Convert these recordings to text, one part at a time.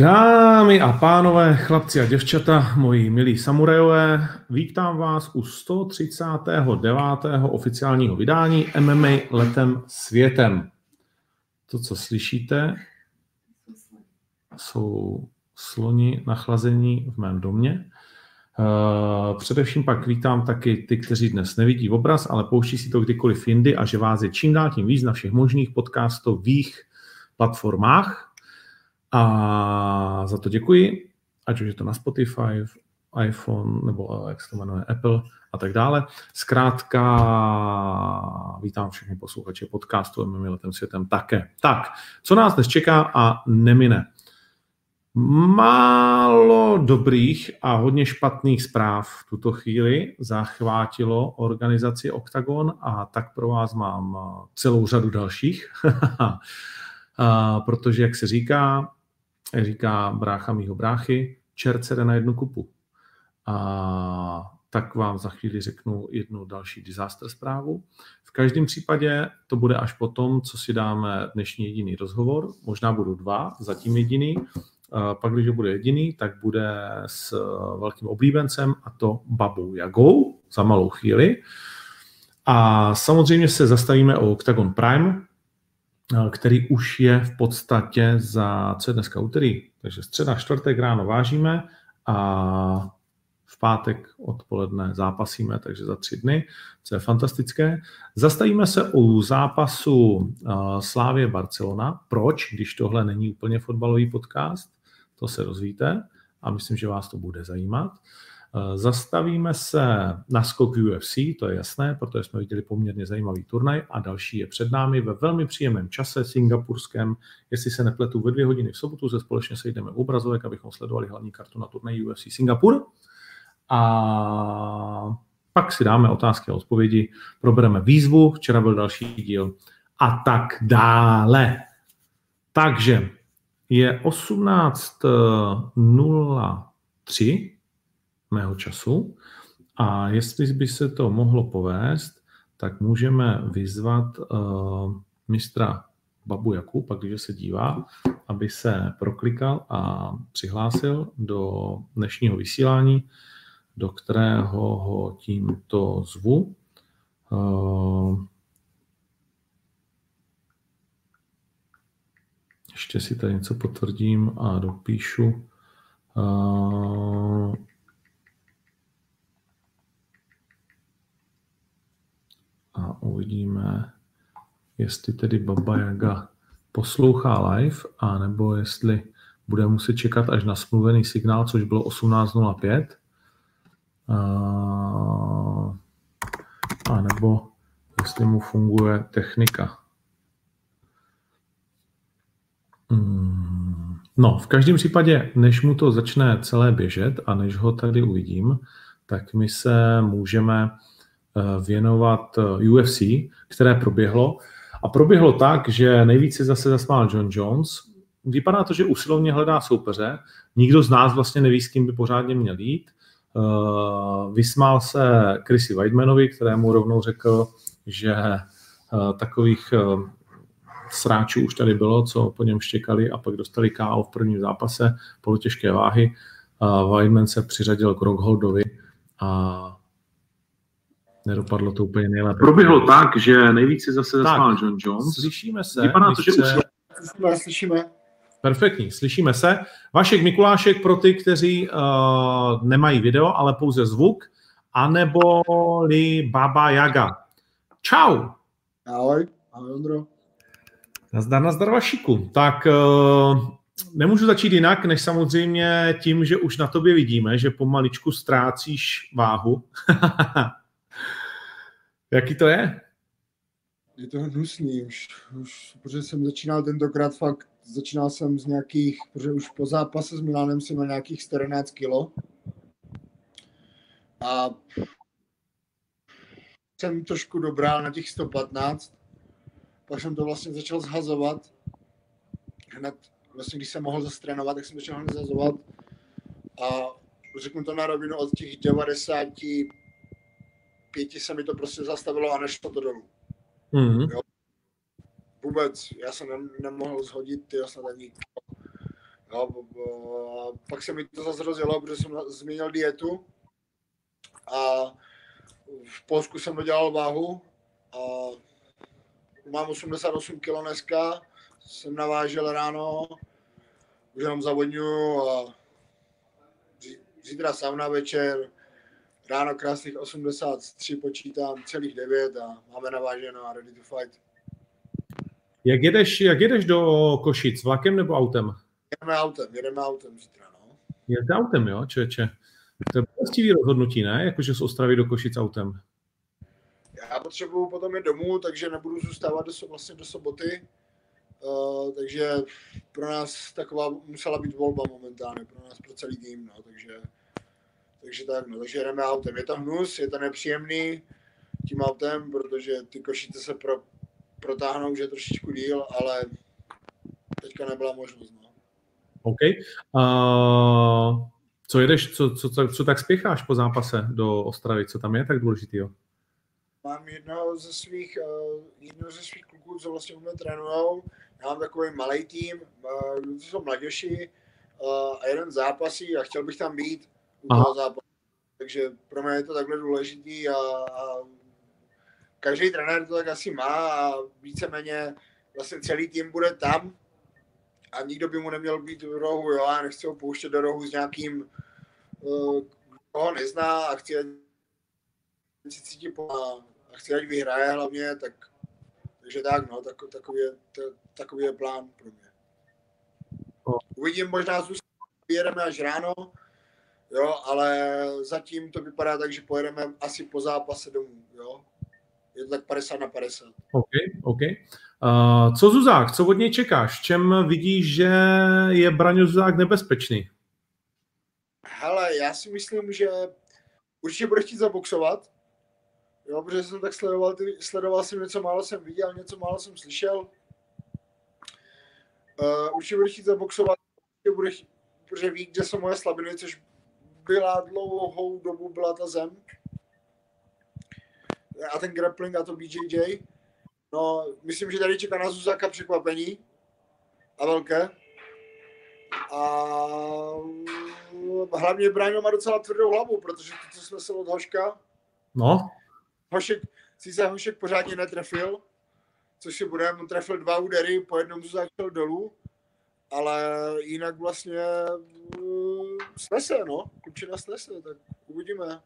Dámy a pánové, chlapci a děvčata, moji milí samurajové, vítám vás u 139. oficiálního vydání MMA letem světem. To, co slyšíte, jsou sloni nachlazení v mém domě. Eh, především pak vítám taky ty, kteří dnes nevidí obraz, ale pouští si to kdykoliv jindy a že vás je čím dál tím víc na všech možných podcastových platformách. A za to děkuji, ať už je to na Spotify, iPhone nebo jak se to jmenuje, Apple a tak dále. Zkrátka vítám všechny posluchače podcastu MMA letem světem také. Tak, co nás dnes čeká a nemine? Málo dobrých a hodně špatných zpráv v tuto chvíli zachvátilo organizaci Octagon a tak pro vás mám celou řadu dalších. protože, jak se říká, říká brácha mýho bráchy, čert jde na jednu kupu. A tak vám za chvíli řeknu jednu další disaster zprávu. V každém případě to bude až potom, co si dáme dnešní jediný rozhovor. Možná budou dva, zatím jediný. Pak, když bude jediný, tak bude s velkým oblíbencem a to babou Jagou za malou chvíli. A samozřejmě se zastavíme o Octagon Prime, který už je v podstatě za, co je dneska úterý, takže středa, čtvrtek ráno vážíme a v pátek odpoledne zápasíme, takže za tři dny, co je fantastické. Zastavíme se u zápasu Slávě Barcelona. Proč, když tohle není úplně fotbalový podcast? To se rozvíte a myslím, že vás to bude zajímat. Eh, zastavíme se na skok UFC, to je jasné, protože jsme viděli poměrně zajímavý turnaj a další je před námi ve velmi příjemném čase singapurském. Jestli se nepletu ve dvě hodiny v sobotu, se společně sejdeme u obrazovek, abychom sledovali hlavní kartu na turnaj UFC Singapur. A pak si dáme otázky a odpovědi, probereme výzvu, včera byl další díl a tak dále. Takže je 18.03 mého času. A jestli by se to mohlo povést, tak můžeme vyzvat uh, mistra Babu Jakub, pak když se dívá, aby se proklikal a přihlásil do dnešního vysílání, do kterého ho tímto zvu. Uh, ještě si tady něco potvrdím a dopíšu. Uh, a uvidíme, jestli tedy Baba Yaga poslouchá live, a nebo jestli bude muset čekat až na smluvený signál, což bylo 18.05. A, nebo jestli mu funguje technika. Hmm. No, v každém případě, než mu to začne celé běžet a než ho tady uvidím, tak my se můžeme věnovat eh, UFC, které proběhlo. A proběhlo tak, že nejvíce zase zasmál John Jones. Vypadá to, že usilovně hledá soupeře. Nikdo z nás vlastně neví, s kým by pořádně měl jít. Eh, vysmál se Chrissy Weidmanovi, kterému rovnou řekl, že takových sráčů už tady bylo, co po něm štěkali a pak dostali KO v prvním zápase polotěžké váhy. Weidman se přiřadil k Rockholdovi a Nedopadlo to úplně nejlépe. Proběhlo tak, že nejvíce zase zasmál John Jones. Slyšíme se. Vypadá to, že se... Slyšíme, slyšíme. Perfektní, slyšíme se. Vašek Mikulášek pro ty, kteří uh, nemají video, ale pouze zvuk, anebo li Baba Jaga. Čau. Ahoj, ahoj Ondro. Nazdar, nazdar Vašiku. Tak uh, nemůžu začít jinak, než samozřejmě tím, že už na tobě vidíme, že pomaličku ztrácíš váhu. Jaký to je? Je to hnusný už, už, protože jsem začínal tentokrát fakt, začínal jsem z nějakých, protože už po zápase s Milanem jsem na nějakých 14 kilo. A jsem trošku dobrá na těch 115. Pak jsem to vlastně začal zhazovat. Hned, vlastně když jsem mohl zastrénovat, tak jsem začal hned zhazovat. A řeknu to na rovinu od těch 90 pěti se mi to prostě zastavilo a nešlo to dolů. Mm-hmm. Jo? Vůbec, já jsem nemohl zhodit ty snad ani Jo, pak se mi to zase rozjelo, protože jsem změnil dietu a v Polsku jsem dodělal váhu a mám 88 kg dneska, jsem navážel ráno, už jenom zavodňuju a zítra sauna večer, ráno krásných 83 počítám, celých 9 a máme naváženo a ready to fight. Jak jedeš, jak jedeš do Košic, vlakem nebo autem? Jedeme autem, jedeme autem zítra, no. Jedete autem, jo, čeče. To je bolestivý rozhodnutí, ne? Jakože z Ostravy do Košic autem. Já potřebuju potom jít domů, takže nebudu zůstávat do, vlastně do soboty. Uh, takže pro nás taková musela být volba momentálně, pro nás, pro celý tým, no, takže, takže tak, no, takže jdeme autem. Je to hnus, je to nepříjemný tím autem, protože ty košice se pro, protáhnou, že je trošičku díl, ale teďka nebyla možnost, no. OK. Uh, co jedeš, co, co, co, co tak spěcháš po zápase do Ostravy? Co tam je tak důležitého? Mám jednoho ze svých, uh, jednoho ze svých kluků, co vlastně u mě trénujou. Já mám takový malý tým, uh, to jsou mladěši uh, a jeden zápasí a chtěl bych tam být u Aha. toho zápasu. Takže pro mě je to takhle důležitý a, a každý trenér to tak asi má a víceméně vlastně celý tým bude tam a nikdo by mu neměl být v rohu, jo, já nechci ho pouštět do rohu s nějakým, uh, koho nezná a chci si cítí po a chci, ať vyhraje hlavně, tak takže tak, no, tak, takový, je, to, takový je plán pro mě. Uvidím, možná zůstane, vyjedeme až ráno, jo, ale zatím to vypadá tak, že pojedeme asi po zápase domů, jo. Je to tak 50 na 50. OK, OK. Uh, co Zuzák, co od něj čekáš? Čem vidíš, že je Braňo Zuzák nebezpečný? Hele, já si myslím, že určitě bude chtít zaboxovat, jo, protože jsem tak sledoval, ty, sledoval jsem něco málo jsem viděl, něco málo jsem slyšel. Uh, určitě bude chtít zaboxovat, bude chtít, protože ví, kde jsou moje slabiny, což byla dlouhou dobu byla ta zem. A ten grappling a to BJJ. No, myslím, že tady čeká na Zuzaka překvapení. A velké. A hlavně Brian má docela tvrdou hlavu, protože to, co jsme se od Hoška, no. Hošek, sice Hošek pořádně netrefil, což si bude, on trefil dva údery, po jednom Zuzák šel dolů, ale jinak vlastně snese, no, klučina snese, tak uvidíme.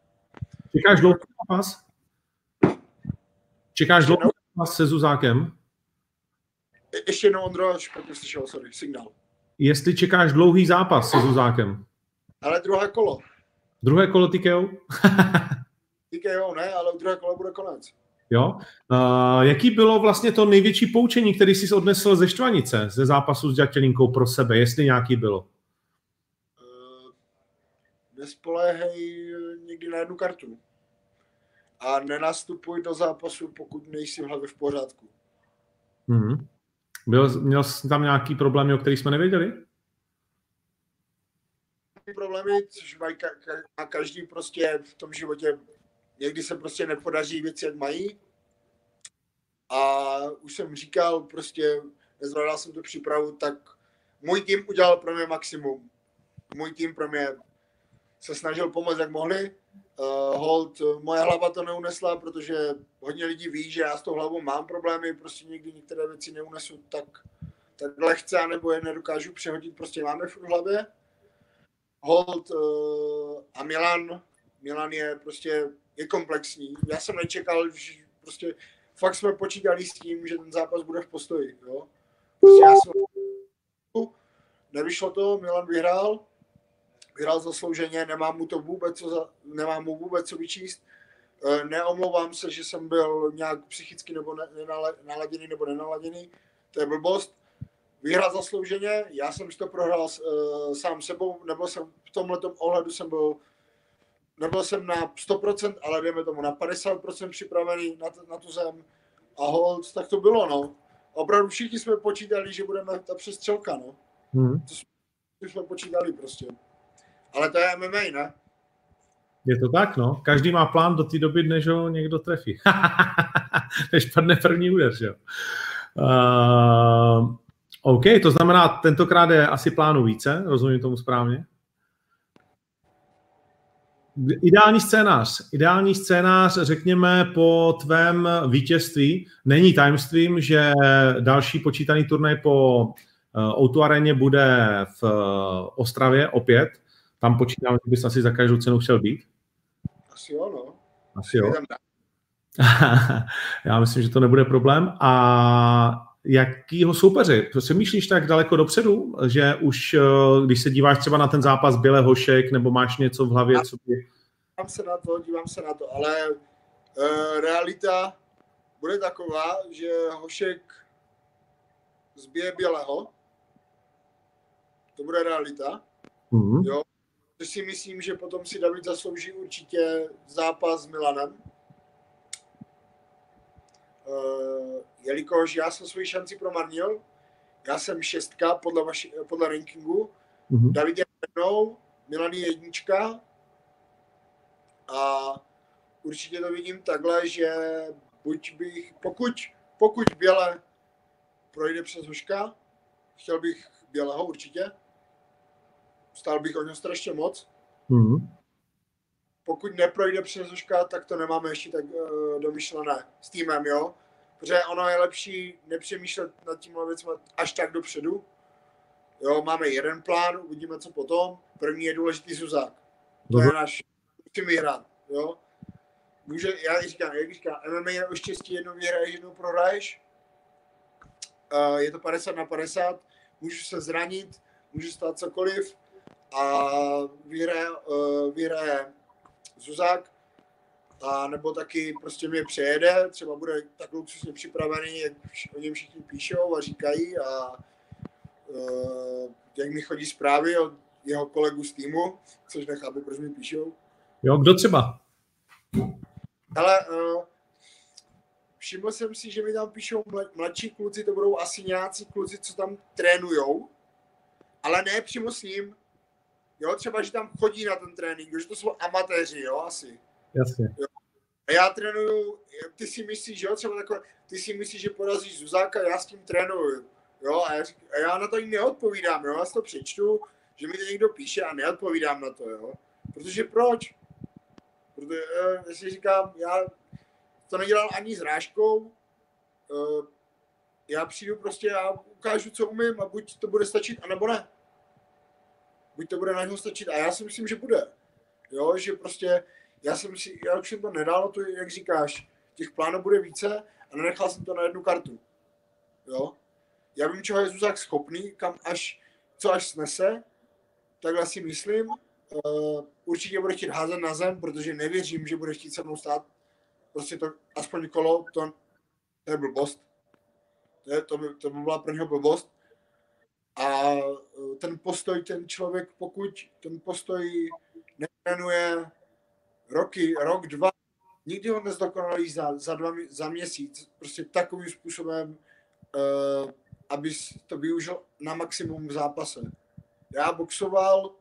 Čekáš dlouhý zápas? Čekáš dlouhý zápas se Zuzákem? Je, ještě jednou, Ondro, špatně slyšel, sorry, signál. Jestli čekáš dlouhý zápas se Zuzákem? Ale druhé kolo. Druhé kolo TKO? TKO ne, ale druhé kolo bude konec. Jo. Uh, jaký bylo vlastně to největší poučení, který jsi odnesl ze Štvanice, ze zápasu s Dětělinkou pro sebe, jestli nějaký bylo? Nespoléhej někdy na jednu kartu. A nenastupuj do zápasu, pokud nejsi v hlavě v pořádku. Mm-hmm. Byl, měl jsi tam nějaký problémy, o kterých jsme nevěděli? Problémy, což mají ka- ka- každý prostě v tom životě někdy se prostě nepodaří věci, jak mají. A už jsem říkal, prostě nezvládal jsem tu přípravu, tak můj tým udělal pro mě maximum. Můj tým pro mě se snažil pomoct, jak mohli. Uh, hold, moje hlava to neunesla, protože hodně lidí ví, že já s tou hlavou mám problémy, prostě někdy některé věci neunesu tak, tak lehce, nebo je nedokážu přehodit, prostě máme v hlavě. Hold uh, a Milan, Milan je prostě je komplexní. Já jsem nečekal, že prostě fakt jsme počítali s tím, že ten zápas bude v postoji. Jo? Prostě já jsem... Nevyšlo to, Milan vyhrál, vyhrál zaslouženě, nemám mu to vůbec co, za, nemám mu vůbec co vyčíst. E, neomlouvám se, že jsem byl nějak psychicky nebo ne, naladěný nebo nenaladěný. To je blbost. Vyhrál zaslouženě, já jsem si to prohrál uh, sám sebou, nebo jsem v tomhle ohledu jsem byl nebyl jsem na 100%, ale dejme tomu na 50% připravený na, t- na tu zem. A hold, tak to bylo, no. Opravdu všichni jsme počítali, že budeme ta přestřelka, no. Hmm. To jsme, jsme počítali prostě. Ale to je MMA, ne? Je to tak, no. Každý má plán do té doby, než ho někdo trefí. než padne první úder, že jo. Uh, OK, to znamená, tentokrát je asi plánu více, rozumím tomu správně? Ideální scénář. Ideální scénář, řekněme, po tvém vítězství. Není tajemstvím, že další počítaný turnaj po Outu Areně bude v Ostravě opět. Tam počítám, že bys asi za každou cenu chtěl být. Asi jo, no. Asi jo. Já myslím, že to nebude problém. A jakýho soupeře? Si myslíš tak daleko dopředu, že už, eh, když se díváš třeba na ten zápas Běle Hošek, nebo máš něco v hlavě, co by... Dívám se na to, dívám se na to, ale uh, realita bude taková, že Hošek zbije Běleho. To bude realita. Mm-hmm. Jo. To si myslím, že potom si David zaslouží určitě zápas s Milanem. Uh, jelikož já jsem svoji šanci promarnil, já jsem šestka podle, vaši, podle rankingu, mm-hmm. David je mnou, Milan je jednička a určitě to vidím takhle, že buď bych, pokud, pokud Běle projde přes Hoška, chtěl bych Běleho určitě, stál bych o něm strašně moc. Mm-hmm. Pokud neprojde přes Hoška, tak to nemáme ještě tak uh, domyšlené s týmem, jo protože ono je lepší nepřemýšlet nad tímhle věcmi až tak dopředu. Jo, máme jeden plán, uvidíme, co potom. První je důležitý Zuzák. To je náš, musím vyhrát, jo. Může, já říkám, jak říkám, MMA je o štěstí, jednou vyhraješ, jednou prohraješ. Uh, je to 50 na 50, můžu se zranit, můžu stát cokoliv a vyhraje, uh, vyhraje Zuzák a nebo taky prostě mě přejede, třeba bude tak luxusně připravený, jak o něm všichni píšou a říkají a uh, jak mi chodí zprávy od jeho kolegu z týmu, což nechápu, proč mi píšou. Jo, kdo třeba? Ale uh, všiml jsem si, že mi tam píšou mladší kluci, to budou asi nějací kluci, co tam trénujou, ale ne přímo s ním. Jo, třeba, že tam chodí na ten trénink, že to jsou amatéři, jo, asi. Jasně. Jo. A já trénuju, ty si myslíš, že jo, třeba takové, ty si myslíš, že porazíš Zuzáka, já s tím trénuju. Jo, a já, a já na to jim neodpovídám, jo, já si to přečtu, že mi to někdo píše a neodpovídám na to, jo. Protože proč? Protože eh, já si říkám, já to nedělal ani s rážkou, eh, já přijdu prostě, já ukážu, co umím a buď to bude stačit, anebo ne. Buď to bude na něho stačit a já si myslím, že bude. Jo, že prostě já jsem si, já už jsem to nedal, to jak říkáš, těch plánů bude více a nenechal jsem to na jednu kartu. Jo? Já vím, čeho je Zuzák schopný, kam až, co až snese, takhle si myslím. Uh, určitě bude chtít házet na zem, protože nevěřím, že bude chtít se mnou stát. Prostě to, aspoň kolo, to, to je blbost. To, je, to, by, to by byla pro něho blbost. A eh, ten postoj, ten člověk, pokud ten postoj netrénuje roky, rok, dva, nikdy ho nezdokonalí za, za, dva, za měsíc, prostě takovým způsobem, uh, abys to využil na maximum v zápase. Já boxoval,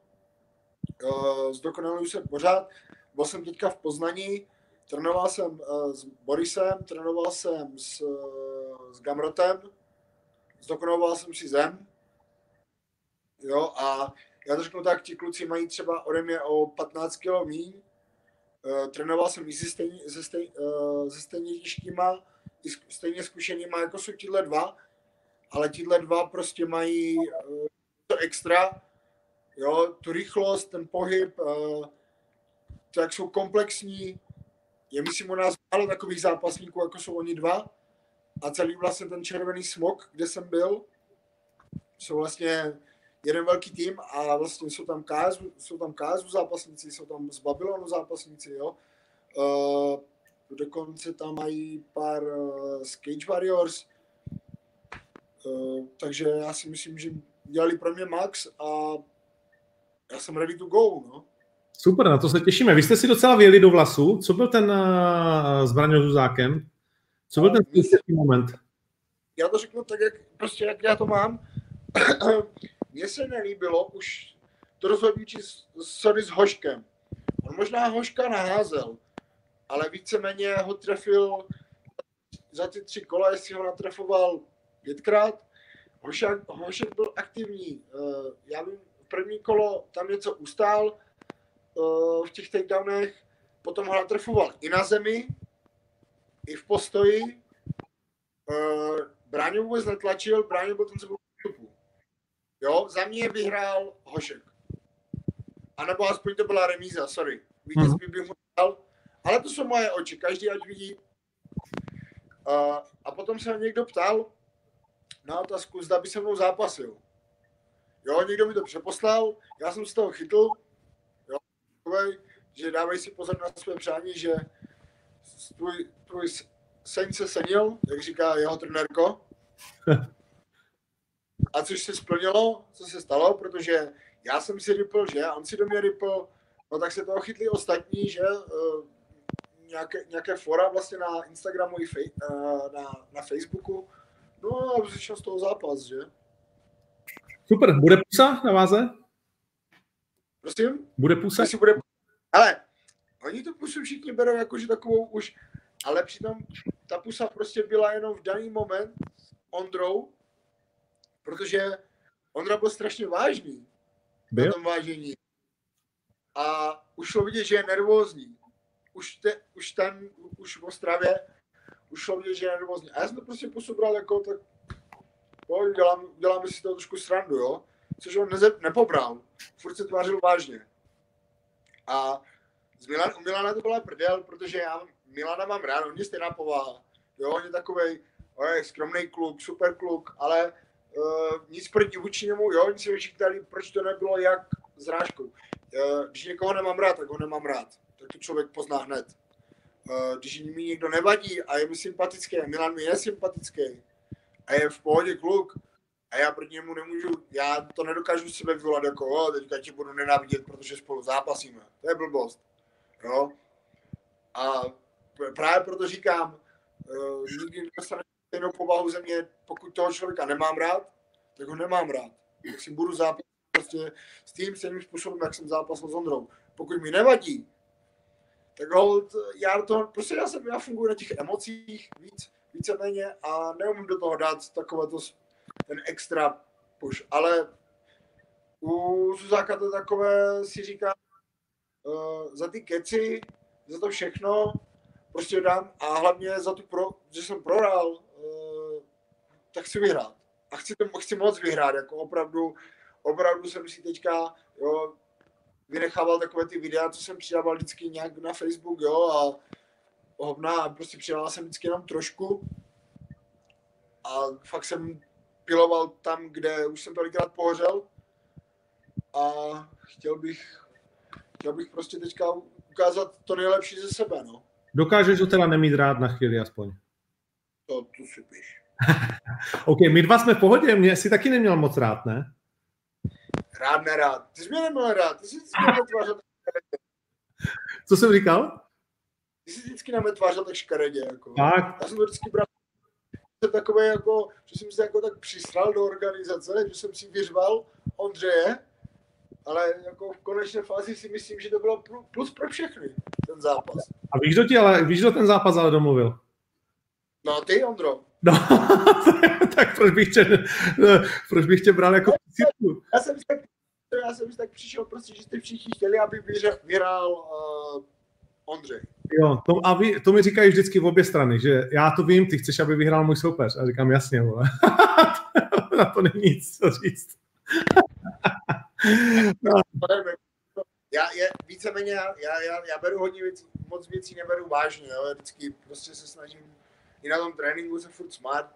uh, zdokonaluju se pořád, byl jsem teďka v Poznaní, trénoval jsem uh, s Borisem, trénoval jsem s, uh, s Gamrotem, zdokonaloval jsem si zem, jo, a já to řeknu tak, ti kluci mají třeba ode mě o 15 kg míň, Uh, trénoval jsem i se stejně, se, stej, uh, se stejně těžkýma, i stejně zkušenýma, jako jsou tihle dva, ale tihle dva prostě mají uh, to extra, jo, tu rychlost, ten pohyb, uh, to, jak jsou komplexní, je myslím u nás málo takových zápasníků, jako jsou oni dva, a celý vlastně ten červený smok, kde jsem byl, jsou vlastně jeden velký tým a vlastně jsou tam KS, jsou tam KSU zápasníci, jsou tam z Babylonu zápasníci, jo. Uh, dokonce tam mají pár uh, Cage Warriors, uh, takže já si myslím, že dělali pro mě max a já jsem ready to go, no. Super, na to se těšíme. Vy jste si docela věli do vlasu. Co byl ten uh, s Braňou Co byl ten moment? Já to řeknu tak, jak, prostě, jak já to mám. Mně se nelíbilo už to rozhodnutí sorry s Hoškem. On možná Hoška naházel, ale víceméně ho trefil za ty tři kola, jestli ho natrefoval pětkrát Hošek, Hošek byl aktivní. Uh, já vím, první kolo tam něco ustál uh, v těch takedownech, potom ho natrefoval i na zemi, i v postoji. Uh, Bráňo vůbec netlačil, Bráňo byl ten, co byl Jo, za mě vyhrál Hošek. A nebo aspoň to byla remíza, sorry. Vítěz hmm. bych mu dal, ale to jsou moje oči, každý ať vidí. Uh, a potom se někdo ptal na otázku, zda by se mnou zápasil. Jo, někdo mi to přeposlal, já jsem z toho chytl, jo, že dávej si pozor na své přání, že tvůj, tvůj sen se senil, jak říká jeho trenérko. A což se splnilo, co se stalo, protože já jsem si rypl, že, on si do mě rypl, no tak se toho chytli ostatní, že, uh, nějaké, nějaké fora vlastně na Instagramu i fej, uh, na, na Facebooku, no a začal z toho zápas, že. Super, bude pusa na váze? Prosím? Bude pusa? Jestli bude... Ale oni to pusu všichni berou jakože takovou už, ale přitom ta pusa prostě byla jenom v daný moment Ondrou, protože Ondra byl strašně vážný byl? na tom vážení. A už šlo vidět, že je nervózní. Už, te, už ten, už v Ostravě, už šlo vidět, že je nervózní. A já jsem to prostě posobral jako tak, jo, dělám, děláme si to trošku srandu, jo. Což on neze, nepobral. Furt se tvářil vážně. A z Milan, u Milana to byla prdel, protože já Milana mám rád, on je stejná povaha. Jo, on je takový skromný kluk, super kluk, ale nic proti vůči němu, jo, oni si vyčítali, proč to nebylo jak s Ráškou. Uh, když někoho nemám rád, tak ho nemám rád. Tak to člověk pozná hned. Uh, když mi někdo nevadí a je mi sympatický, a Milan mi je sympatický a je v pohodě kluk, a já proti němu nemůžu, já to nedokážu sebe vyvolat jako, o, teďka ti budu nenávidět, protože spolu zápasíme. To je blbost. Jo? A právě proto říkám, nikdy nedostane stejnou povahu ze mě, pokud toho člověka nemám rád, tak ho nemám rád. Tak si budu zápasit prostě s tím stejným způsobem, jak jsem zápasil s Ondrou. Pokud mi nevadí, tak hold, já to, prostě já jsem, já funguji na těch emocích víc, víceméně a neumím do toho dát takové to, ten extra push, ale u Suzáka to takové si říká uh, za ty keci, za to všechno, prostě dám a hlavně za tu, pro, že jsem prohrál, tak chci vyhrát. A chci, to, chci moc vyhrát, jako opravdu, opravdu jsem si teďka, jo, vynechával takové ty videa, co jsem přidával vždycky nějak na Facebook, jo, a hovna, prostě přidával jsem vždycky jenom trošku a fakt jsem piloval tam, kde už jsem tolikrát pohořel a chtěl bych, chtěl bych prostě teďka ukázat to nejlepší ze sebe, no. Dokážeš ho teda nemít rád na chvíli aspoň? To, to si píš. OK, my dva jsme v pohodě, mě si taky neměl moc rád, ne? Rád, nerád. Ty jsi mě neměl rád, ty jsi vždycky tvářil Co jsem říkal? Ty jsi vždycky na mě tvářil tak škaredě, jako. Tak. Já jsem to vždycky bral jsem takový jako, že jsem se jako tak přisral do organizace, že jsem si vyřval Ondřeje, ale jako v konečné fázi si myslím, že to bylo plus pro všechny, ten zápas. A víš, kdo ti ale, víš, kdo ten zápas ale domluvil? No ty, Ondro. No, tak proč bych, tě, proč bych tě bral jako já jsem, tak, já jsem tak přišel prostě, že jste všichni chtěli, aby vyhrál uh, Ondřej. Jo, to, a vy, to mi říkají vždycky v obě strany, že já to vím, ty chceš, aby vyhrál můj soupeř. A říkám, jasně, vole. Na to není nic co říct. no. Já, je, víceméně, já, já, já, beru hodně věcí, moc věcí neberu vážně, jo. Vždycky prostě se snažím na tom tréninku se furt smát,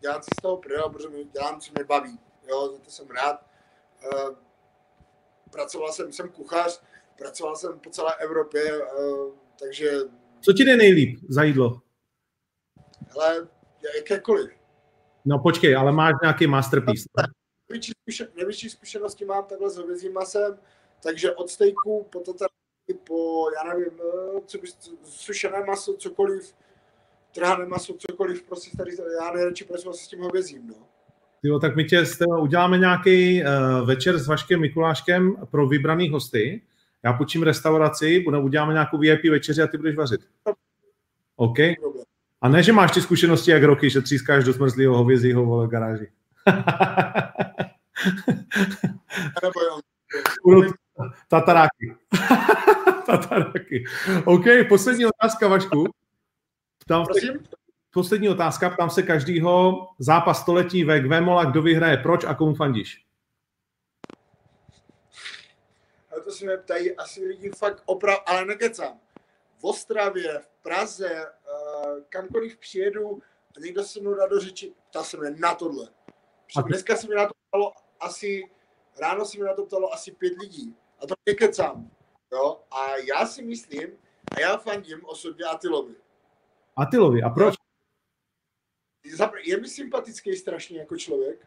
dělat si z toho prdel, protože dělám, co mě baví, jo, za to jsem rád. Uh, pracoval jsem, jsem kuchař, pracoval jsem po celé Evropě, uh, takže... Co ti jde nejlíp za jídlo? Ale jakékoliv. No počkej, ale máš nějaký masterpiece. Největší, zkušen, největší zkušenosti mám takhle s hovězím masem, takže od stejku po to po, já nevím, eh, co bys, sušené maso, cokoliv, trhané maso, cokoliv, prostě tady, já nejradši pracuji s tím hovězím, no. Jo, tak my tě uděláme nějaký uh, večer s Vaškem Mikuláškem pro vybraný hosty. Já počím restauraci, budeme, uděláme nějakou VIP večeři a ty budeš vařit. OK? A ne, že máš ty zkušenosti jak roky, že třískáš do smrzlého hovězího v garáži. Tataráky. Tataráky. OK, poslední otázka, Vašku. Ptám se, poslední otázka, ptám se každýho. Zápas století ve Gvemola, kdo vyhraje, proč a komu fandíš? A to se mě ptají asi lidi fakt opravdu, ale nekecám. V Ostravě, v Praze, uh, kamkoliv přijedu a někdo se mnou dá do řeči, ptá se mě na tohle. Dneska se mi na to ptalo asi, ráno se mi na to ptalo asi pět lidí. A to nekecám. Jo? A já si myslím, a já fandím osobně Atilovi. Atilovi, a proč? Je mi sympatický strašně jako člověk.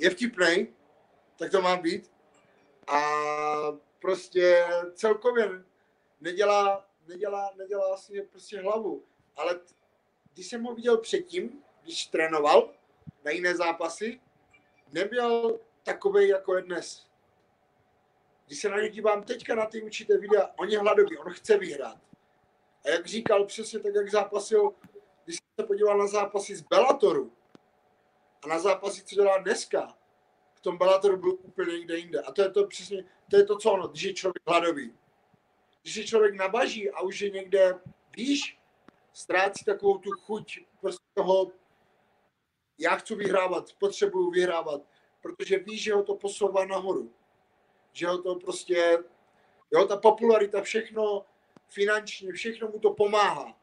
Je vtipný, tak to má být. A prostě celkově nedělá, nedělá, nedělá si prostě hlavu. Ale když jsem ho viděl předtím, když trénoval na jiné zápasy, nebyl takový, jako je dnes. Když se na ně dívám teďka na ty určité videa, on je hladový, on chce vyhrát. A jak říkal přesně tak, jak zápasil, když se podíval na zápasy z Bellatoru a na zápasy, co dělá dneska, v tom Bellatoru byl úplně někde jinde. A to je to přesně, to je to, co ono, když je člověk hladový. Když je člověk nabaží a už je někde výš, ztrácí takovou tu chuť prostě toho, já chci vyhrávat, potřebuju vyhrávat, protože ví, že ho to posouvá nahoru. Že ho to prostě, jo, ta popularita, všechno, finančně, všechno mu to pomáhá.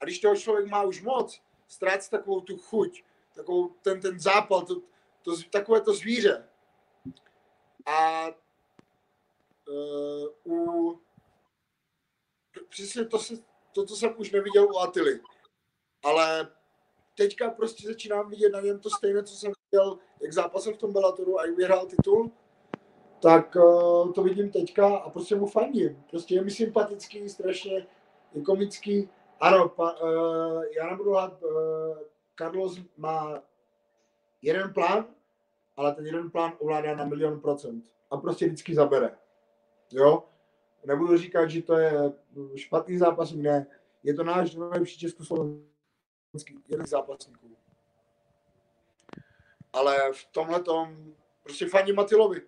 A když toho člověk má už moc, ztrácí takovou tu chuť, takovou ten, ten zápal, to, to, takové to zvíře. A uh, u, přesně to, se, to, co jsem už neviděl u Atily. Ale teďka prostě začínám vidět na něm to stejné, co jsem viděl, jak zápasil v tom Bellatoru a jak vyhrál titul, tak uh, to vidím teďka a prostě mu fandím. Prostě je mi sympatický, strašně je komický. Ano, pa, uh, já nebudu hlát, uh, Carlos má jeden plán, ale ten jeden plán ovládá na milion procent. A prostě vždycky zabere. Jo? Nebudu říkat, že to je špatný zápas, ne. Je to náš nejlepší československý jeden zápasníků. Ale v tomhle tom prostě fandím Matilovi.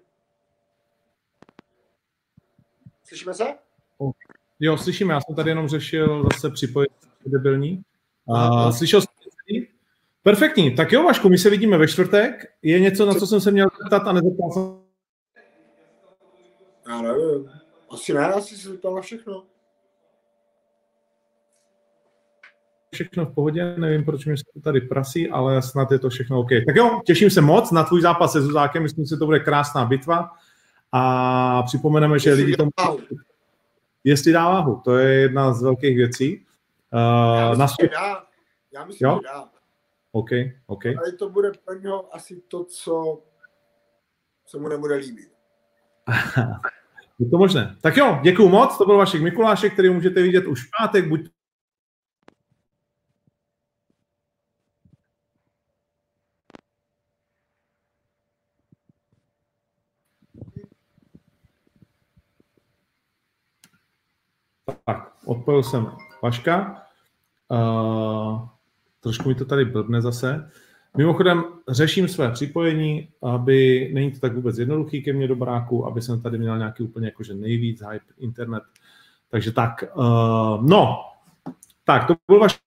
Slyšíme se? Jo, slyšíme, já jsem tady jenom řešil zase připojit debilní. A, slyšel jsi? Perfektní, tak jo Vašku, my se vidíme ve čtvrtek. Je něco, na co jsem se měl zeptat a nezeptal jsem? Já nevím. Asi ne, asi se zeptal na všechno. Všechno v pohodě, nevím, proč mi se tady prasí, ale snad je to všechno OK. Tak jo, těším se moc na tvůj zápas se Zuzákem, myslím si, že to bude krásná bitva. A připomeneme, že lidi tomu... Jestli dá váhu, to je jedna z velkých věcí. Uh, já myslím, na... dá. Já myslím, jo? že dá. OK, OK. Ale to bude pro něho asi to, co se mu nebude líbit. je to možné. Tak jo, děkuji moc, to byl Vašek Mikulášek, který můžete vidět už v pátek, buď Tak, odpojil jsem Vaška. Uh, trošku mi to tady blbne zase. Mimochodem řeším své připojení, aby není to tak vůbec jednoduchý ke mně do baráku, aby jsem tady měl nějaký úplně jakože nejvíc hype internet. Takže tak, uh, no, tak to byl vaš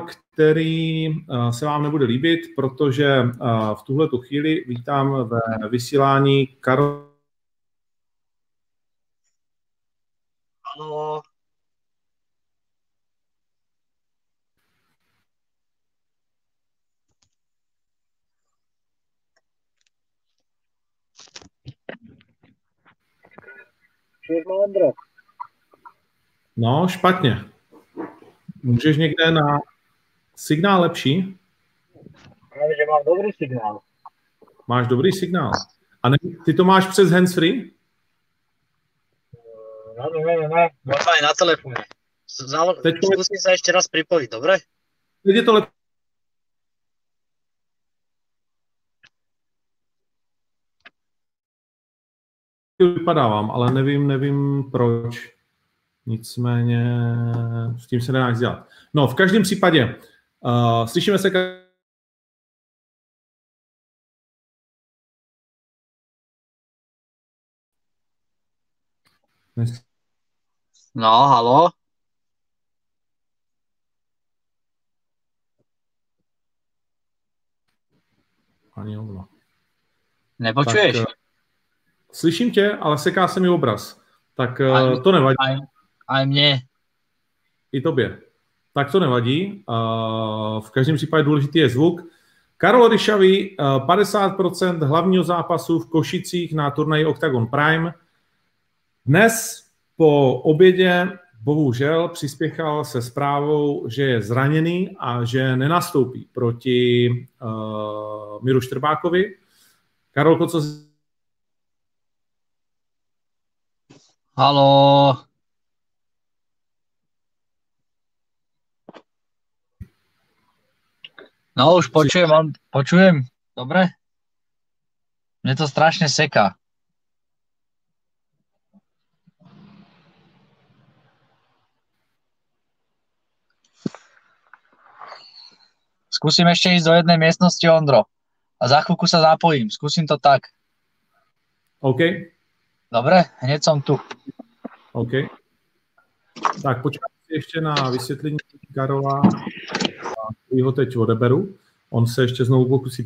který eh, se vám nebude líbit, protože eh, v tuhle chvíli vítám ve vysílání Karol. Ano. No, špatně. Můžeš někde na signál lepší? Já že mám dobrý signál. Máš dobrý signál. A ne, ty to máš přes handsfree? No, ne, ne, ne, normálně na telefonu. Teď Zkusím se ještě raz připojit, dobré? Teď je to lepší. vypadávám, ale nevím, nevím proč. Nicméně s tím se nedá nic dělat. No, v každém případě, uh, slyšíme se No, halo? Ani hovno. Nepočuješ? Tak, uh, slyším tě, ale seká se mi obraz. Tak uh, aj, to nevadí. Aj mně. I tobě. Tak to nevadí. V každém případě důležitý je zvuk. Karol Ryšavý, 50% hlavního zápasu v Košicích na turnaji Octagon Prime. Dnes po obědě bohužel přispěchal se zprávou, že je zraněný a že nenastoupí proti uh, Miru Štrbákovi. Karolko, co Halo. No už počujem, on, počujem, dobre? Mne to strašne seká. Skúsim ešte ísť do jednej miestnosti, Ondro. A za chvíľku sa zapojím. Skúsim to tak. OK. Dobre, hneď som tu. OK. Tak počkáme ještě na vysvětlení Karola, který ho teď odeberu. On se ještě znovu pokusí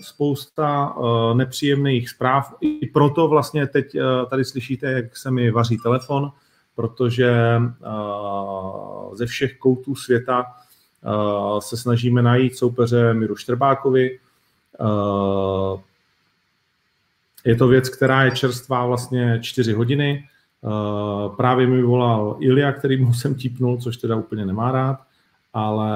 spousta uh, nepříjemných zpráv. I proto vlastně teď uh, tady slyšíte, jak se mi vaří telefon, protože uh, ze všech koutů světa uh, se snažíme najít soupeře Miru Štrbákovi. Uh, je to věc, která je čerstvá vlastně čtyři hodiny. Uh, právě mi volal Ilia, který mu jsem típnul, což teda úplně nemá rád, ale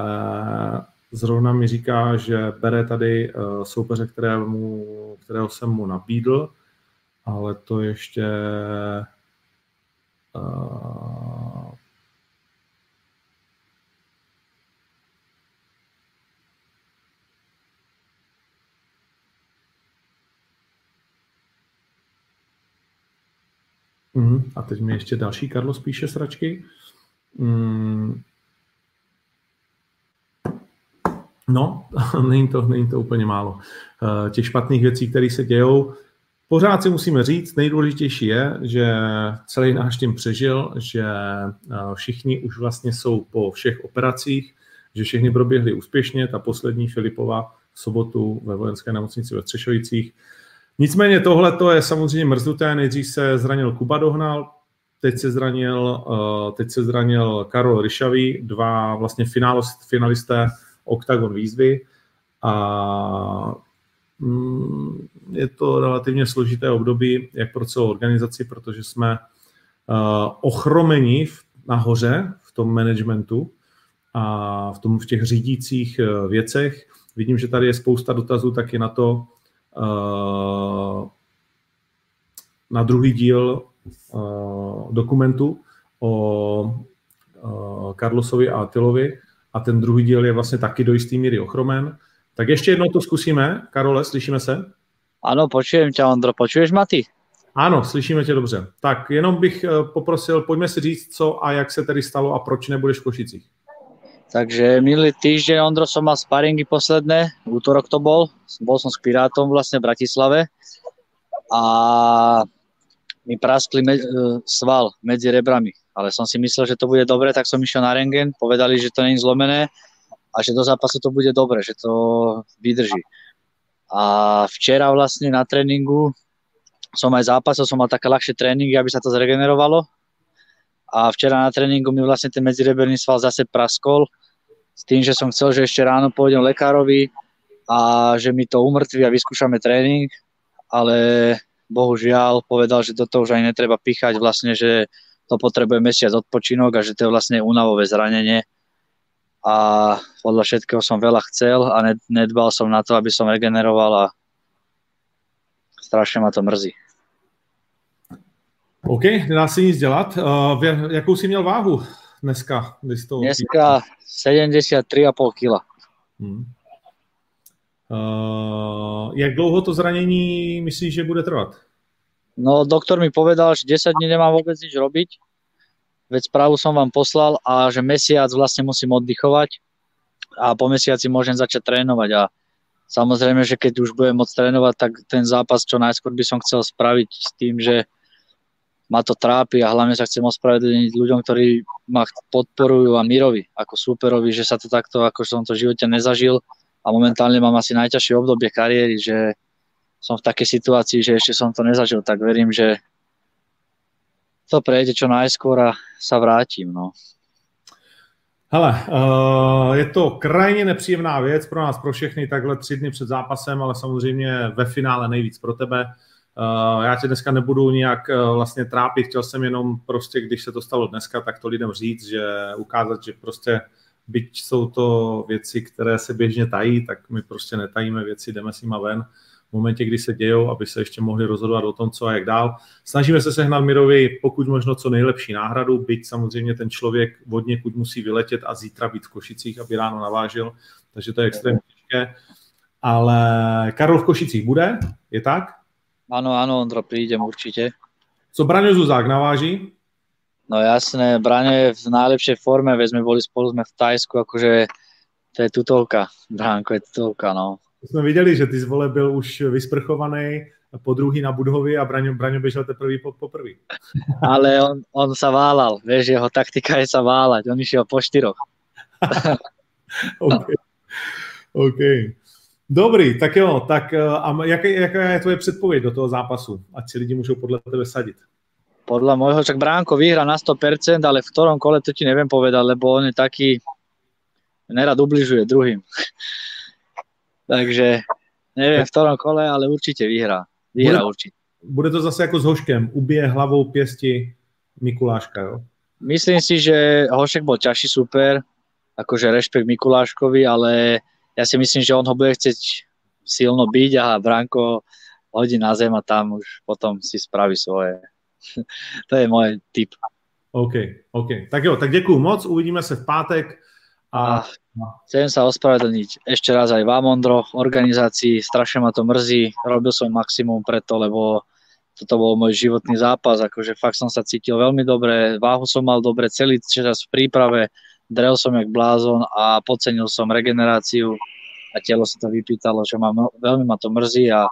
zrovna mi říká, že bere tady uh, soupeře, kterému, kterého jsem mu nabídl, ale to ještě Mm, a teď mi ještě další Karlo spíše sračky. Mm. No, není to, není to úplně málo. Uh, těch špatných věcí, které se dějou, pořád si musíme říct, nejdůležitější je, že celý náš tým přežil, že uh, všichni už vlastně jsou po všech operacích, že všechny proběhly úspěšně, ta poslední Filipova v sobotu ve vojenské nemocnici ve Třešovicích Nicméně tohle to je samozřejmě mrznuté. Nejdřív se zranil Kuba Dohnal, teď se zranil, uh, teď se zranil Karol Ryšavý, dva vlastně finalisté Octagon výzvy a mm, je to relativně složité období, jak pro celou organizaci, protože jsme uh, ochromeni nahoře v tom managementu a v, tom, v těch řídících uh, věcech. Vidím, že tady je spousta dotazů taky na to, Eh, na druhý díl eh, dokumentu o eh, Carlosovi a Atilovi a ten druhý díl je vlastně taky do jistý míry ochromen. Tak ještě jednou to zkusíme. Karole, slyšíme se? Ano, počujem tě, Ondro. Počuješ, Maty? Ano, slyšíme tě dobře. Tak jenom bych poprosil, pojďme si říct, co a jak se tedy stalo a proč nebudeš v Košicích. Takže minulý týždeň, Ondro, som mal sparingy posledné, útorok to bol, bol som s Pirátom vlastne v Bratislave a mi praskli me- e, sval medzi rebrami, ale som si myslel, že to bude dobre, tak som išiel na rengen, povedali, že to není zlomené a že do zápasu to bude dobre, že to vydrží. A včera vlastne na tréningu som aj zápasil, som mal také ľahšie tréningy, aby sa to zregenerovalo. A včera na tréningu mi vlastne ten medzireberný sval zase praskol s tým, že som chcel, že ešte ráno pôjdem lekárovi a že mi to umrtví a vyskúšame tréning, ale bohužiaľ povedal, že do toho už aj netreba píchať, vlastne, že to potrebuje mesiac odpočinok a že to je vlastne únavové zranenie a podľa všetkého som veľa chcel a nedbal som na to, aby som regeneroval a strašne ma to mrzí. OK, nedá se nic dělat. Uh, jakou jsi měl váhu? Dneska? Když to dneska 73,5 kg. Hmm. Uh, jak dlouho to zranění myslíš, že bude trvat? No, doktor mi povedal, že 10 dní nemám vôbec nič robiť, veď správu som vám poslal a že mesiac vlastne musím oddychovať a po mesiaci môžem začať trénovať a samozrejme, že keď už budem môcť trénovať, tak ten zápas čo najskôr by som chcel spraviť s tým, že ma to trápi a hlavne sa chcem ospravedlniť ľuďom, ktorí ma podporujú a Mirovi ako súperovi, že sa to takto, ako som to v živote nezažil a momentálne mám asi najťažšie obdobie kariéry, že som v takej situácii, že ešte som to nezažil, tak verím, že to prejde čo najskôr a sa vrátim. No. Hele, uh, je to krajně nepříjemná věc pro nás, pro všechny, takhle tři dny před zápasem, ale samozřejmě ve finále nejvíc pro tebe. Uh, já tě dneska nebudu nějak uh, vlastně trápit, chtěl jsem jenom prostě, když se to stalo dneska, tak to lidem říct, že ukázat, že prostě byť jsou to věci, které se běžně tají, tak my prostě netajíme věci, jdeme s nima ven v momentě, kdy se dějou, aby se ještě mohli rozhodovat o tom, co a jak dál. Snažíme se sehnat Mirovi pokud možno co nejlepší náhradu, byť samozřejmě ten člověk od někud musí vyletět a zítra být v Košicích, aby ráno navážil, takže to je extrémně těžké. Ale Karol v Košicích bude, je tak? Áno, áno, Ondro, prídem určite. Co Braňo Zuzák naváží? No jasné, Braňo je v najlepšej forme, veď sme boli spolu, sme v Tajsku, akože to je tutovka, Bránko je tutovka, no. Jsme viděli, že ty zvole byl už vysprchovaný, po druhý na Budhovi a Braňo, Braňo běžel teprve po, po prvý. Ale on, on sa válal, vieš, jeho taktika je sa válať, on išiel po štyroch. OK. OK. Dobrý, tak jo, tak a jaká, jaká je tvoje předpověď do toho zápasu? Ať si lidi můžou podle tebe sadit. Podľa môjho, čak Bránko vyhra na 100%, ale v ktorom kole to ti neviem povedať, lebo on je taký, nerad ubližuje druhým. Takže neviem v ktorom kole, ale určite vyhrá. Vyhrá bude, určite. Bude to zase ako s Hoškem, ubije hlavou pěsti Mikuláška, jo? Myslím si, že Hošek bol ťažší super, akože rešpekt Mikuláškovi, ale ja si myslím, že on ho bude chcieť silno byť a Branko hodí na zem a tam už potom si spraví svoje. to je můj tip. OK, OK. Tak jo, tak děkuju moc, uvidíme se v pátek. A... a chcem sa ospravedlniť ešte raz aj vám, Ondro, organizácii, strašne ma to mrzí, robil som maximum preto, lebo toto bol môj životný zápas, akože fakt som sa cítil veľmi dobre, váhu som mal dobre celý čas v príprave, drel som jak blázon a podcenil som regeneráciu a telo sa to vypýtalo, že ma, veľmi ma to mrzí a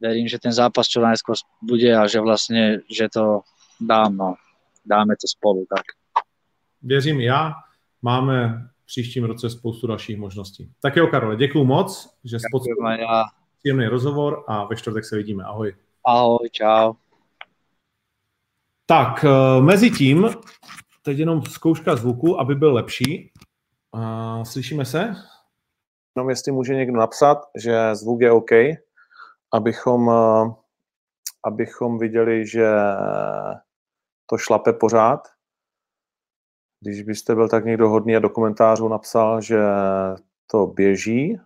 verím, že ten zápas čo najskôr bude a že vlastne, že to dám, no. Dáme to spolu, tak. Věřím já. Máme v příštím roce spoustu dalších možností. Tak jo, Karole, děkuju moc, že spotřebujeme příjemný rozhovor a ve čtvrtek se vidíme. Ahoj. Ahoj, čau. Tak, eh, mezi tím, teď jenom zkouška zvuku, aby byl lepší. Slyšíme se? Jenom jestli může někdo napsat, že zvuk je OK, abychom, eh, abychom viděli, že to šlape pořád. Když byste byl tak někdo hodný a do komentářů napsal, že to běží,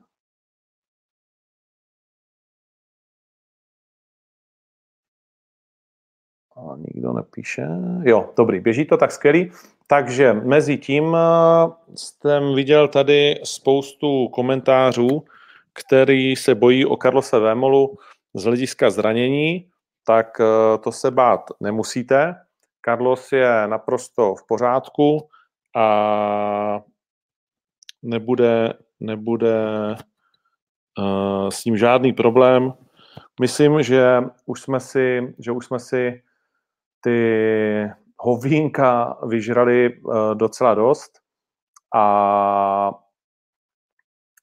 A nikdo nepíše. Jo, dobrý, běží to tak skvělý. Takže mezi tím eh, jsem viděl tady spoustu komentářů, který se bojí o Karlose Vémolu z hlediska zranění, tak eh, to se bát nemusíte. Carlos je naprosto v pořádku a nebude, nebude uh, s ním žádný problém. Myslím, že už jsme si, že už jsme si ty hovínka vyžrali uh, docela dost a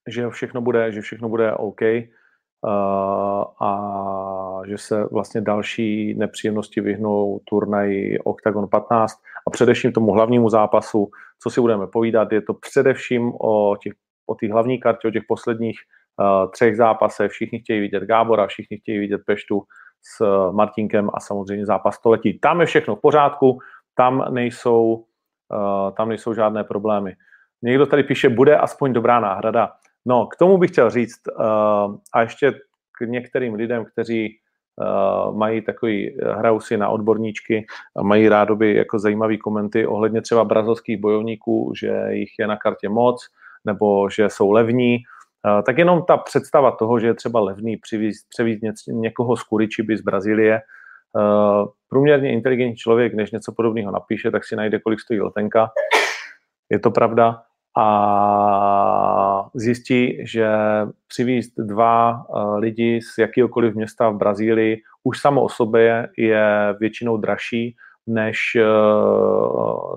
že všechno bude, že všechno bude OK uh, a že se vlastně další nepříjemnosti vyhnou turnaji Octagon 15 a především tomu hlavnímu zápasu, co si budeme povídat, je to především o těch o té hlavní kartě, o těch posledních uh, třech zápasech. Všichni chtějí vidět Gábora, všichni chtějí vidět Peštu s Martinkem a samozřejmě zápas století. Tam je všechno v pořádku, tam nejsou, uh, tam nejsou žádné problémy. Někdo tady píše, bude aspoň dobrá náhrada. No, k tomu bych chtěl říct, uh, a ještě k některým lidem, kteří uh, mají takový, hrajou si na odborníčky, mají rádoby jako zajímavý komenty ohledně třeba brazilských bojovníků, že jich je na kartě moc, nebo že jsou levní, tak jenom ta představa toho, že je třeba levný přivízt, někoho z Kuričiby z Brazílie, průměrně inteligentní člověk, než něco podobného napíše, tak si najde, kolik stojí letenka. Je to pravda. A zjistí, že přivízt dva lidi z jakýkoliv města v Brazílii už samo o sobě je většinou dražší, než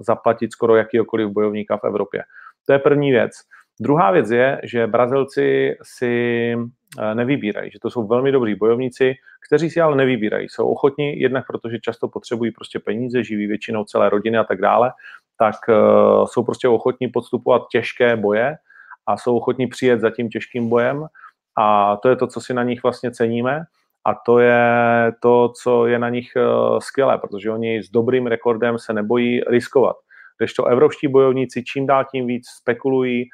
zaplatit skoro jakýkoliv bojovníka v Evropě. To je první věc. Druhá věc je, že Brazilci si eh, nevybírají, že to jsou velmi dobří bojovníci, kteří si ale nevybírají. Jsou ochotní, jednak protože často potřebují prostě peníze, živí většinou celé rodiny a tak dále, tak uh, jsou prostě ochotní podstupovat těžké boje a jsou ochotní přijet za tím těžkým bojem a to je to, co si na nich vlastně ceníme a to je to, co je na nich uh, skvělé, protože oni s dobrým rekordem se nebojí riskovat. Když to evropští bojovníci čím dál tím víc spekulují,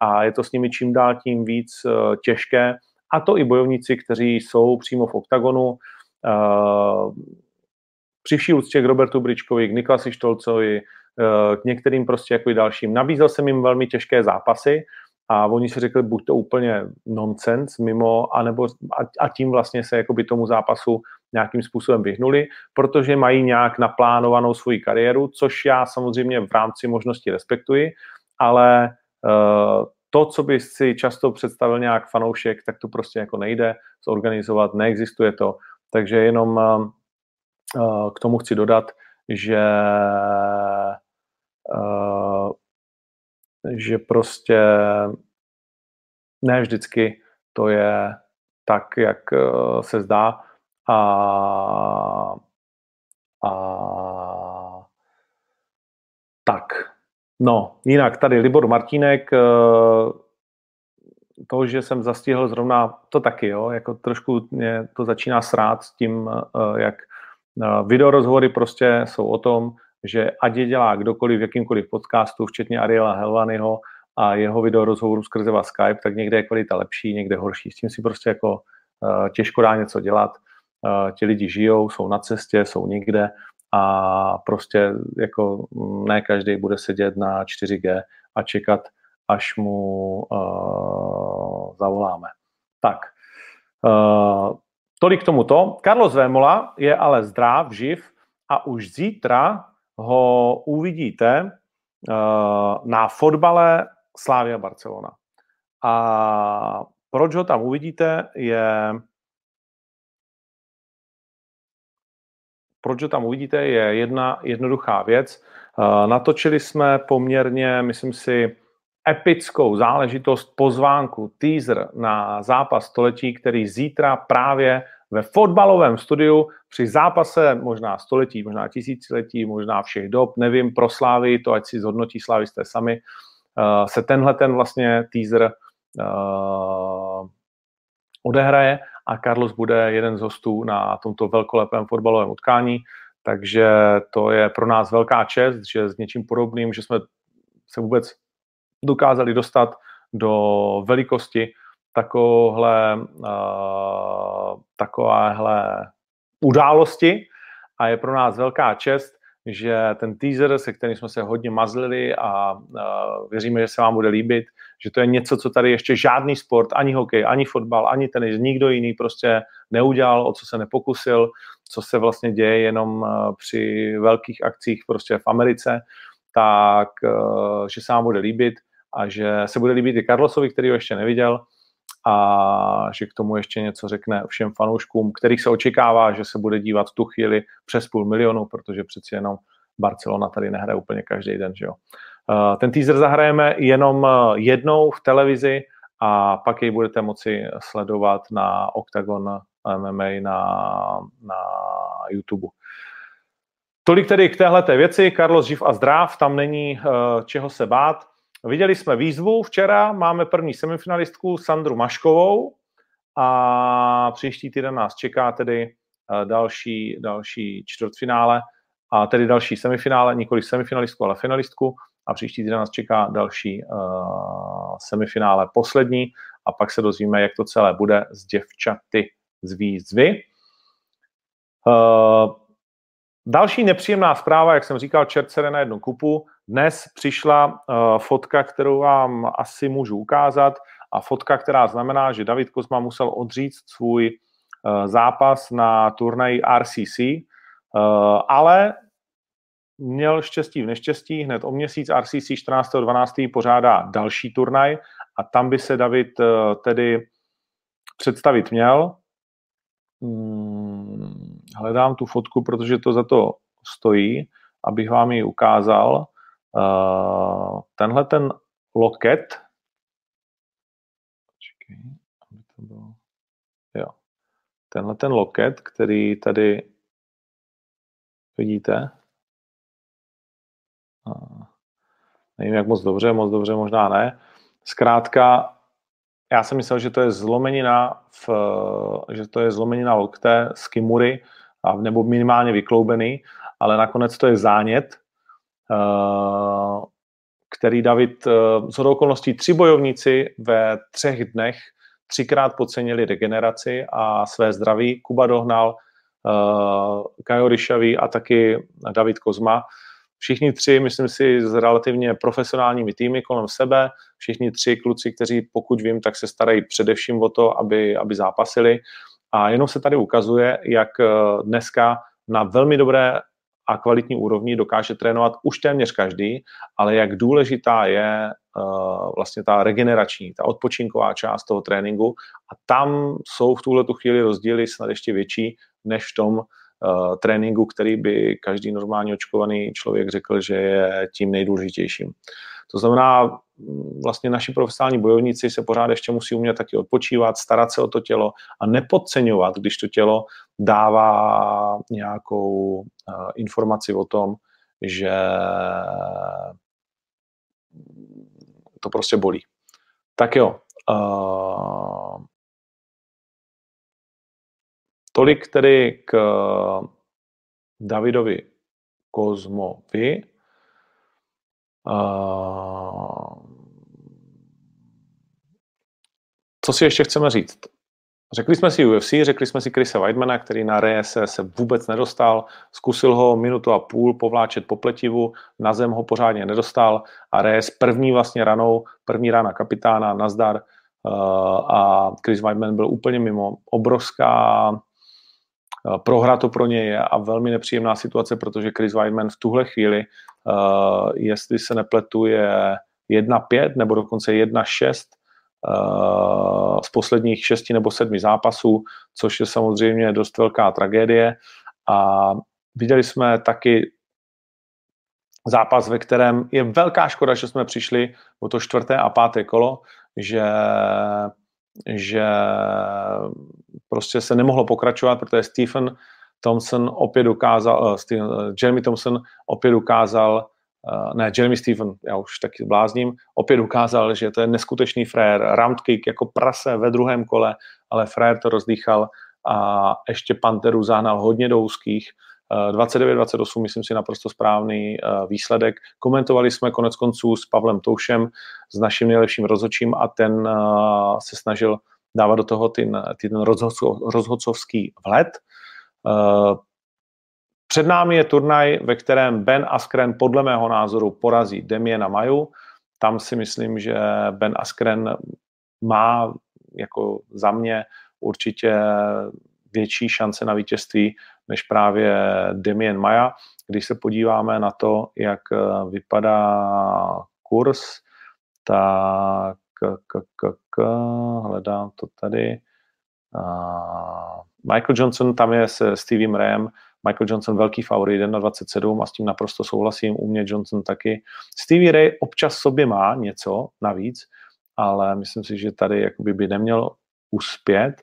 a je to s nimi čím dál tím víc uh, těžké. A to i bojovníci, kteří jsou přímo v oktagonu. Při vší úctě k Robertu Bričkovi, k Niklasi Štolcovi, uh, k některým prostě jako i dalším. Nabízel jsem jim velmi těžké zápasy a oni si řekli, buď to úplně nonsense mimo, anebo a, a tím vlastně se jakoby tomu zápasu nějakým způsobem vyhnuli, protože mají nějak naplánovanou svoji kariéru, což já samozřejmě v rámci možnosti respektuji, ale Eh, to, co by si často představil nějak fanoušek, tak to prostě jako nejde zorganizovat, neexistuje to. Takže jenom eh, eh, k tomu chci dodat, že že prostě ne vždycky to je tak, jak se zdá a, a tak. No, jinak tady Libor Martínek, eh, to, že jsem zastihl zrovna, to taky, jo, jako trošku mě to začíná srát s tím, eh, jak eh, videorozhovory prostě jsou o tom, že ať je dělá kdokoliv v jakýmkoliv podcastu, včetně Ariela Helvanyho a jeho videorozhovoru skrze Skype, tak někde je kvalita lepší, někde horší. S tím si prostě jako těžko dá něco dělat. Ti lidi žijou, jsou na cestě, jsou někde a prostě jako ne každý bude sedět na 4G a čekat, až mu uh, zavoláme. Tak, uh, tolik k tomuto. Carlos Vémola je ale zdrav, živ a už zítra ho uvidíte uh, na fotbale Slávia Barcelona. A proč ho tam uvidíte, je proč ho tam uvidíte, je jedna jednoduchá věc. Eh, natočili jsme poměrně, myslím si, epickou záležitost, pozvánku, teaser na zápas století, který zítra právě ve fotbalovém studiu při zápase možná století, možná tisíciletí, možná všech dob, nevím, pro Slávy, to ať si zhodnotí Slávisté sami, eh, se tenhle ten vlastně teaser eh, odehraje a Carlos bude jeden z hostů na tomto velkolepém fotbalovém utkání, takže to je pro nás velká čest, že s něčím podobným, že jsme se vůbec dokázali dostat do velikosti takovéhle, uh, takovéhle události. A je pro nás velká čest, že ten teaser, se kterým jsme se hodně mazlili a uh, věříme, že se vám bude líbit, že to je něco, co tady ještě žádný sport, ani hokej, ani fotbal, ani tenis, nikdo jiný prostě neudělal, o co se nepokusil, co se vlastně děje jenom uh, při velkých akcích prostě v Americe, tak uh, že se vám bude líbit a že se bude líbit i Carlosovi, který ho ještě neviděl a že k tomu ještě něco řekne všem fanouškům, kterých se očekává, že se bude dívat v tu chvíli přes půl milionu, protože přeci jenom Barcelona tady nehraje úplně každý den, že jo. Eh, ten teaser zahrajeme jenom eh, jednou v televizi a pak jej budete moci sledovat na Octagon MMA na, na YouTube. Tolik tedy k téhleté věci. Carlos živ a zdrav, tam není uh, čeho se bát. Viděli jsme výzvu včera, máme první semifinalistku Sandru Maškovou a příští týden nás čeká tedy eh, další, další čtvrtfinále a tedy další semifinále, nikoli semifinalistku, ale finalistku a příští týden nás čeká další uh, semifinále poslední a pak se dozvíme, jak to celé bude s děvčaty z výzvy. Uh, další nepříjemná zpráva, jak jsem říkal, čert na jednu kupu. Dnes přišla uh, fotka, kterou vám asi můžu ukázat a fotka, která znamená, že David Kozma musel odříct svůj uh, zápas na turnaji RCC, ale měl štěstí v neštěstí, hned o měsíc RCC 14.12. pořádá další turnaj a tam by se David eh, tedy představit měl. Hmm, hledám tu fotku, protože to za to stojí, abych vám ji ukázal. Eh, tenhle ten loket, jo, tenhle ten loket, který tady vidíte, nevím, jak moc dobře, moc dobře možná ne. Zkrátka, já jsem myslel, že to je zlomenina, v, že to je zlomenina lokte z kimury, nebo minimálně vykloubený, ale nakonec to je zánět, eh, který David, eh, z okolností tři bojovníci ve třech dnech třikrát podcenili regeneraci a své zdraví. Kuba dohnal, uh, Kajo Ryšavý a taky David Kozma Všichni tři, myslím si, s relativně profesionálními týmy kolem sebe, všichni tři kluci, kteří pokud vím, tak se starají především o to, aby, aby zápasili. A jenom se tady ukazuje, jak eh, dneska na velmi dobré a kvalitní úrovni dokáže trénovat už téměř každý, ale jak důležitá je uh, vlastně ta regenerační, ta odpočinková část toho tréninku a tam jsou v tuhle chvíli rozdíly snad ještě větší než v tom, uh, tréninku, který by každý normálně očkovaný člověk řekl, že je tím nejdůležitějším. To znamená, mm, vlastně naši profesionální bojovníci se pořád ještě musí umět taky odpočívat, starat se o to tělo a nepodceňovat, když to tělo dává nějakou uh, informaci o tom, že to prostě bolí. Tak jo, uh, Tolik tedy k Davidovi Kozmovi. Co si ještě chceme říct? Řekli jsme si UFC, řekli jsme si Chrisa Weidmana, který na Reyese se vůbec nedostal, zkusil ho minutu a půl povláčet po pletivu, na zem ho pořádně nedostal a Reyes první vlastně ranou, první rána kapitána, nazdar a Chris Weidman byl úplně mimo. Obrovská Eh, prohra to pro ně je a velmi nepříjemná situace, protože Chris Weidman v tuhle chvíli, uh, jestli se nepletu, je 1-5 nebo dokonce 1-6 uh, eh, z posledních šesti nebo sedmi zápasů, což je samozřejmě dost velká tragédie. A viděli jsme taky zápas, ve kterém je velká škoda, že jsme přišli o to čtvrté a páté kolo, že že prostě se nemohlo pokračovat, protože Stephen Thompson opět ukázal, uh, Stephen, uh, Jeremy Thompson opět ukázal, uh, ne, Jeremy Stephen, já už taky blázním, opět ukázal, že to je neskutečný frér, roundkick jako prase ve druhém kole, ale frér to rozdýchal a ještě Panteru zahnal hodně do úzkých, 29-28, myslím si, naprosto správný výsledek. Komentovali jsme konec konců s Pavlem Toušem, s naším nejlepším rozhodčím a ten se snažil dávat do toho ten, ten rozhodcovský vhled. Eh, před námi je turnaj, ve kterém Ben Askren podle mého názoru porazí Demiena Maju. Tam si myslím, že Ben Askren má jako za mě určitě větší šance na vítězství než právě Demien Maja. Když se podíváme na to, jak vypadá kurz, tak k, k, k, hledám to tady. Michael Johnson tam je se Steviem Rayem, Michael Johnson velký favorit, 1,27 a s tím naprosto souhlasím, u mě Johnson taky. Stevie Ray občas sobě má něco navíc, ale myslím si, že tady jakoby by neměl uspět.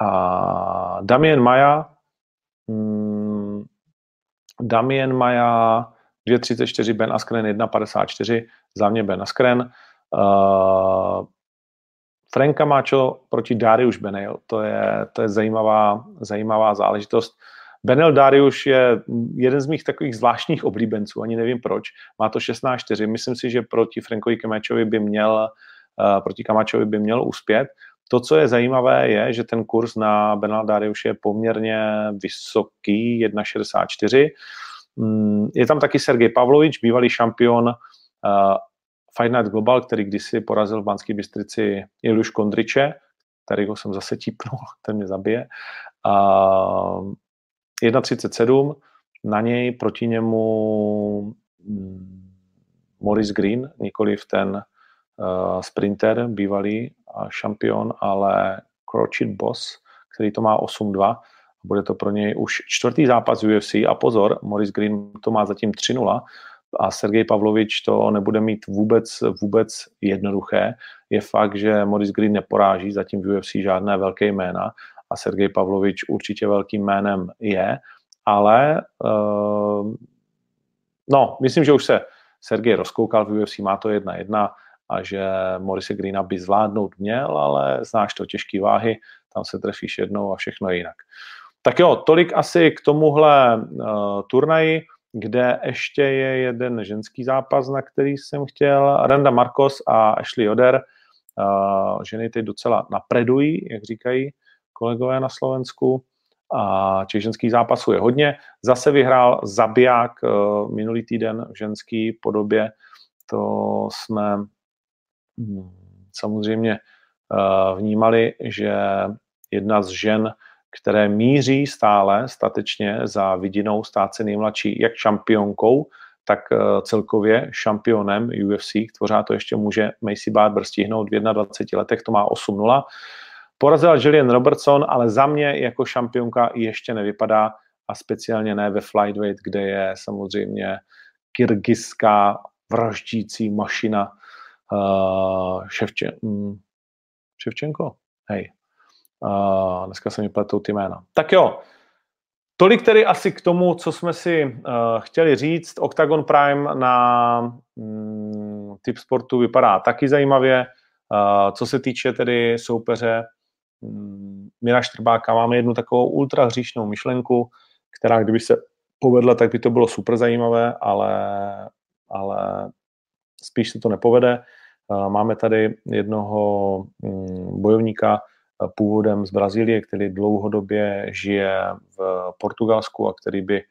A Damien Maja, hmm, Damien Maja 2,34, Ben Askren 1,54, za mě Ben Askren. Uh, Frank Camacho proti Darius Benel, to je, to je zajímavá, zajímavá záležitost. Benel Darius je jeden z mých takových zvláštních oblíbenců, ani nevím proč. Má to 16-4. Myslím si, že proti Frankovi Kamačovi by měl, uh, proti Kamačovi by měl uspět. To, co je zajímavé, je, že ten kurz na Benel Darius je poměrně vysoký, 1,64. Mm, je tam taky Sergej Pavlovič, bývalý šampion uh, Fight Night Global, který kdysi porazil v Banské Bystrici Iluš Kondriče, kterýho jsem zase típnul, ten mě zabije. A 1,37, na něj proti němu mm, Morris Green, nikoli v ten uh, sprinter, bývalý šampion, ale Crochet Boss, který to má 8-2. Bude to pro něj už čtvrtý zápas UFC a pozor, Morris Green to má zatím 3-0 a Sergej Pavlovič to nebude mít vůbec, vůbec jednoduché. Je fakt, že Morris Green neporáží zatím v UFC žádné velké jména. A Sergej Pavlovič určitě velkým jménem je, ale uh, no, myslím, že už se Sergej rozkoukal v UFC, má to jedna jedna a že Morise Greena by zvládnout měl, ale znáš to, těžké váhy, tam se trefíš jednou a všechno je jinak. Tak jo, tolik asi k tomuhle uh, turnaji, kde ještě je jeden ženský zápas, na který jsem chtěl. Randa Marcos a Ashley Oder. Uh, ženy teď docela napredují, jak říkají kolegové na Slovensku. A těch ženských zápasů je hodně. Zase vyhrál Zabiják uh, minulý týden v ženský podobě. To jsme samozřejmě uh, vnímali, že jedna z žen které míří stále statečně za vidinou stát se nejmladší jak šampionkou, tak eh, celkově šampionem UFC. Tvořá to ještě může Macy Barber stihnout v 21 letech, to má 8-0. Porazila Jillian Robertson, ale za mě jako šampionka ještě nevypadá a speciálně ne ve flyweight, kde je samozřejmě kyrgyzská vraždící mašina uh, Ševče, um, Ševčenko? Hej, Uh, dneska se mi pletou ty jména. Tak jo, tolik tedy asi k tomu, co jsme si uh, chtěli říct. Octagon Prime na um, typ sportu vypadá taky zajímavě. Uh, co se týče tedy soupeře um, Mira Štrbáka, máme jednu takovou ultra hříšnou myšlenku, která kdyby se povedla, tak by to bylo super zajímavé, ale, ale spíš se to nepovede. Máme tady jednoho um, bojovníka, původem z Brazílie, který dlouhodobě žije v Portugalsku a který by eh,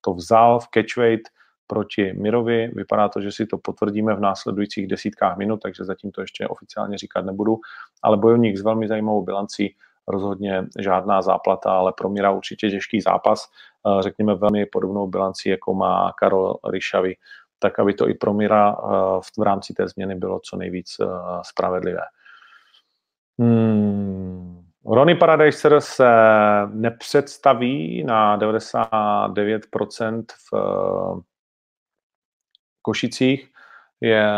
to vzal v catchweight proti Mirovi. Vypadá to, že si to potvrdíme v následujících desítkách minut, takže zatím to ještě oficiálně říkat nebudu. Ale bojovník s velmi zajímavou bilancí, rozhodně žádná záplata, ale pro Mira určitě těžký zápas. Eh, řekněme velmi podobnou bilanci, jako má Karol Ryšavy, tak aby to i pro Mira eh, v rámci té změny bylo co nejvíc spravedlivé. Hmm. Ronnie Paradiser se nepředstaví na 99% v eh, Košicích, je,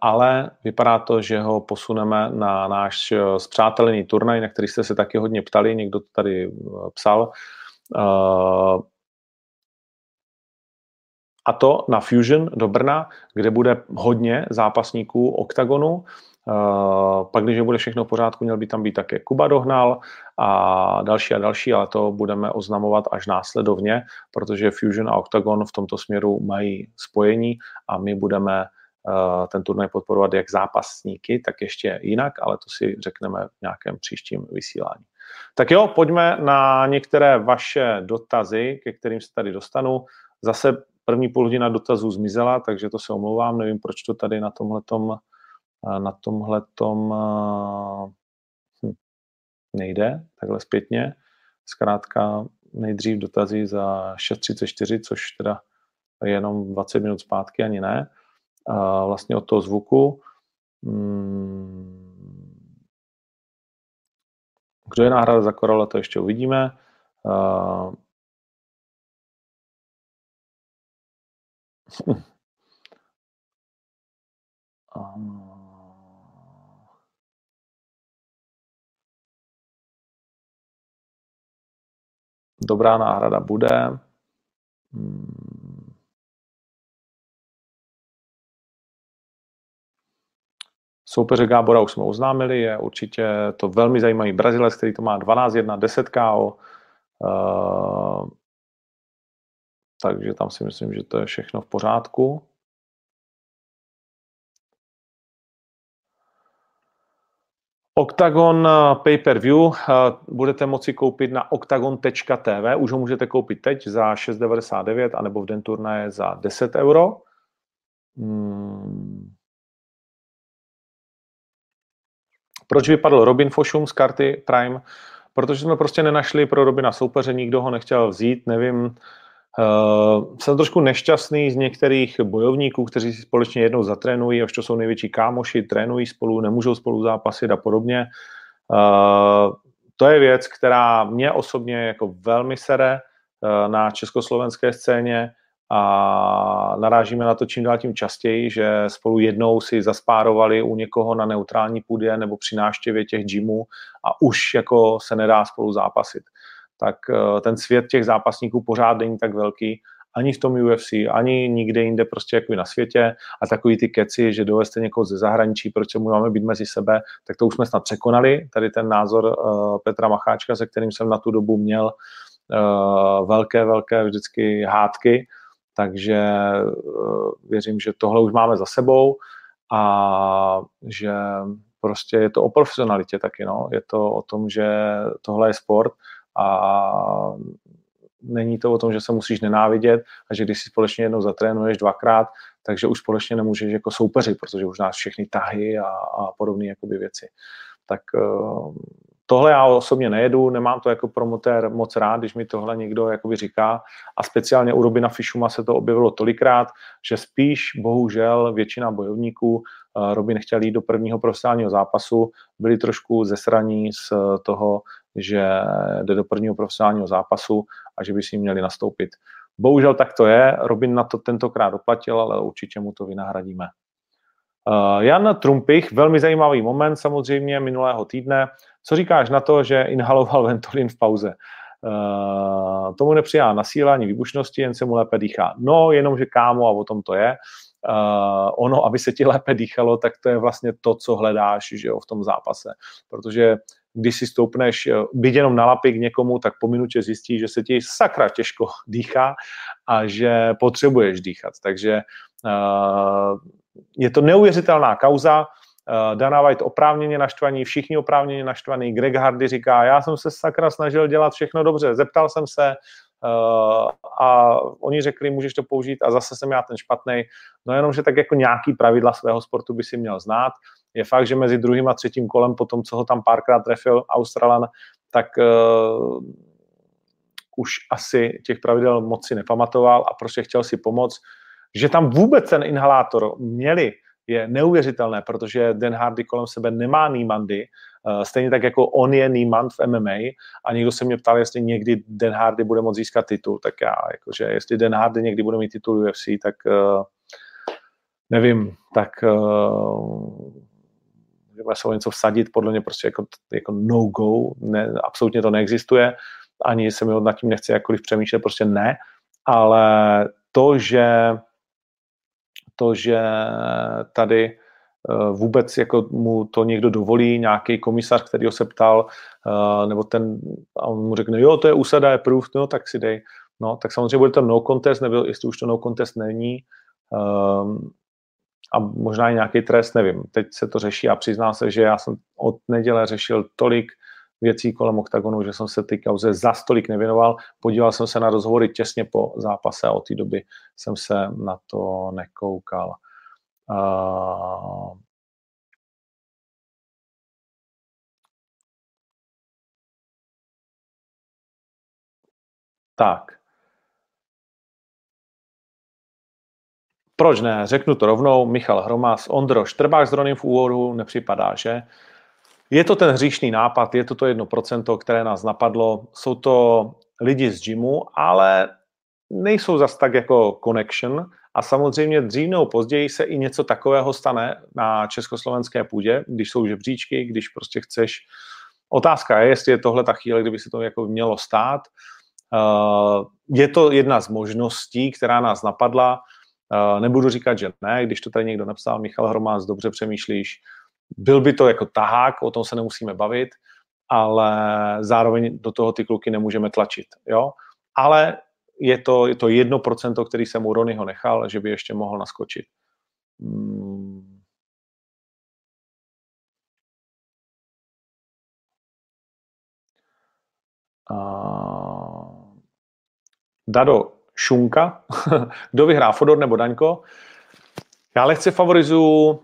ale vypadá to, že ho posuneme na náš eh, zpřátelený turnaj, na který jste se taky hodně ptali, někdo to tady eh, psal. A to na Fusion do Brna, kde bude hodně zápasníků OKTAGONu. Uh, pak, když bude všechno v pořádku, měl by tam být také Kuba Dohnal a další a další, ale to budeme oznamovat až následovně, protože Fusion a Octagon v tomto směru mají spojení a my budeme uh, ten turnaj podporovat jak zápasníky, tak ještě jinak, ale to si řekneme v nějakém příštím vysílání. Tak jo, pojďme na některé vaše dotazy, ke kterým se tady dostanu. Zase první půl hodina dotazů zmizela, takže to se omlouvám, nevím, proč to tady na tomhletom na tomhle tom hm, nejde, takhle zpětně. Zkrátka nejdřív dotazy za 6.34, což teda je jenom 20 minut zpátky, ani ne. Vlastně od toho zvuku. Hmm, kdo je náhrada za Korola, to ještě uvidíme. Um, dobrá náhrada bude. Hmm. Soupeře Gábora už jsme oznámili, je určitě to velmi zajímavý Brazilec, který to má 12-1, 10 KO. Takže tam si myslím, že to je všechno v pořádku. Octagon eh, pay-per-view eh, budete moci koupit na octagon.tv, už ho můžete koupit teď za 6,99 anebo v den turnaje za 10 euro. Hmm. Proč vypadl Robin Fošum z karty Prime? protože jsme prostě nenašli pro Robina soupeře, nikdo ho nechtěl vzít, nevím, Uh, jsem trošku nešťastný z některých bojovníků, kteří si společně jednou zatrénují, až to jsou největší kámoši, trénují spolu, nemůžou spolu zápasit a podobně. Uh, to je věc, která mě osobně jako velmi sere uh, na československé scéně a narážíme na to čím dál tím častěji, že spolu jednou si zaspárovali u někoho na neutrální půdě nebo při návštěvě těch gymů a už jako se nedá spolu zápasit. Tak eh, ten svět těch zápasníků pořád není tak velký, ani v tom UFC, ani nikde jinde prostě jako na světě a takový ty keci, že doveste někoho ze zahraničí, proč mu máme být mezi sebe, tak to už jsme snad překonali, tady ten názor uh, Petra Macháčka, se kterým jsem na tu dobu měl uh, velké, velké vždycky hádky, takže uh, věřím, že tohle už máme za sebou a že prostě je to o profesionalitě taky, no. Je to o tom, že tohle je sport a není to o tom, že se musíš nenávidět a že když si společně jednou zatrénuješ dvakrát, takže už společně nemůžeš jako soupeřit, protože už náš všechny tahy a, a podobné jakoby věci. Tak uh, Tohle já osobně nejedu, nemám to jako promotér moc rád, když mi tohle někdo jakoby říká a speciálně u Robina Fischuma se to objevilo tolikrát, že spíš bohužel většina bojovníků uh, Robin chtěl jít do prvního profesionálního zápasu, byli trošku zesraní z toho, že jde do prvního profesionálního zápasu a že by si měli nastoupit. Bohužel tak to je, Robin na to tentokrát doplatil, ale určitě mu to vynahradíme. Uh, Jan Trumpich, velmi zajímavý moment samozřejmě minulého týdne. Co říkáš na to, že inhaloval Ventolin v pauze? Uh, tomu nepřijá nasílání výbušnosti, jen se mu lépe dýchá. No, jenom, že kámo, a o tom to je. Uh, ono, aby se ti lépe dýchalo, tak to je vlastně to, co hledáš že jo, v tom zápase. Protože když si stoupneš byť jenom na lapy k někomu, tak po minutě zjistí, že se ti sakra těžko dýchá a že potřebuješ dýchat. Takže uh, je to neuvěřitelná kauza, Uh, Dana White oprávněně naštvaný, všichni oprávněně naštvaný. Greg Hardy říká, já jsem se sakra snažil dělat všechno dobře, zeptal jsem se a oni řekli, můžeš to použít a zase jsem já ten špatný. No jenom, že tak jako nějaký pravidla svého sportu by si měl znát. Je fakt, že mezi druhým a třetím kolem, po tom, co ho tam párkrát trefil Australan, tak uh, už asi těch pravidel moc si nepamatoval a prostě chtěl si pomoct. Že tam vůbec ten inhalátor měli, je neuvěřitelné, protože Dan Hardy kolem sebe nemá Niemandy, uh, stejně tak jako on je Niemand v MMA a někdo se mě ptal, jestli někdy Dan Hardy bude moct získat titul, tak já, jakože jestli Dan Hardy někdy bude mít titul UFC, tak uh, nevím, tak se o něco vsadit, podle mě prostě jako, jako no-go, ne, absolutně to neexistuje, ani se mi nad tím nechce jakkoliv přemýšlet, prostě ne, ale to, že to, že tady eh, vůbec jako mu to někdo dovolí, nějaký komisař, který ho se ptal, eh, nebo ten, a on mu řekne, jo, to je úsada, je proof, no, tak si dej. No, tak samozřejmě bude to no contest, nebo jestli už to no contest není, um, a možná i nějaký trest, nevím. Teď se to řeší a přiznám se, že já jsem od neděle řešil tolik věcí kolem oktagonu, že jsem se ty kauze za stolik nevěnoval. Podíval jsem se na rozhovory těsně po zápase a od té doby jsem se na to nekoukal. Uh... Tak. Proč ne? Řeknu to rovnou. Michal Hromas, Ondro Štrbák s Ronym v úvodu nepřipadá, že? Je to ten hříšný nápad, je to to jedno procento, které nás napadlo. Jsou to lidi z gymu, ale nejsou zas tak jako connection a samozřejmě dřív nebo později se i něco takového stane na československé půdě, když jsou žebříčky, když prostě chceš. Otázka je, jestli je tohle ta chvíle, kdyby se to jako mělo stát. Eh, je to jedna z možností, která nás napadla. Eh, nebudu říkat, že ne, když to tady někdo napsal, Michal Hromás, dobře přemýšlíš, byl by to jako tahák, o tom se nemusíme bavit, ale zároveň do toho ty kluky nemůžeme tlačit. Jo? Ale je to, je to jedno procento, který jsem u Ronyho nechal, že by ještě mohl naskočit. Hmm. Uh, Dado Šunka, kdo vyhrá, Fodor nebo Daňko? Já lehce favorizuju uh,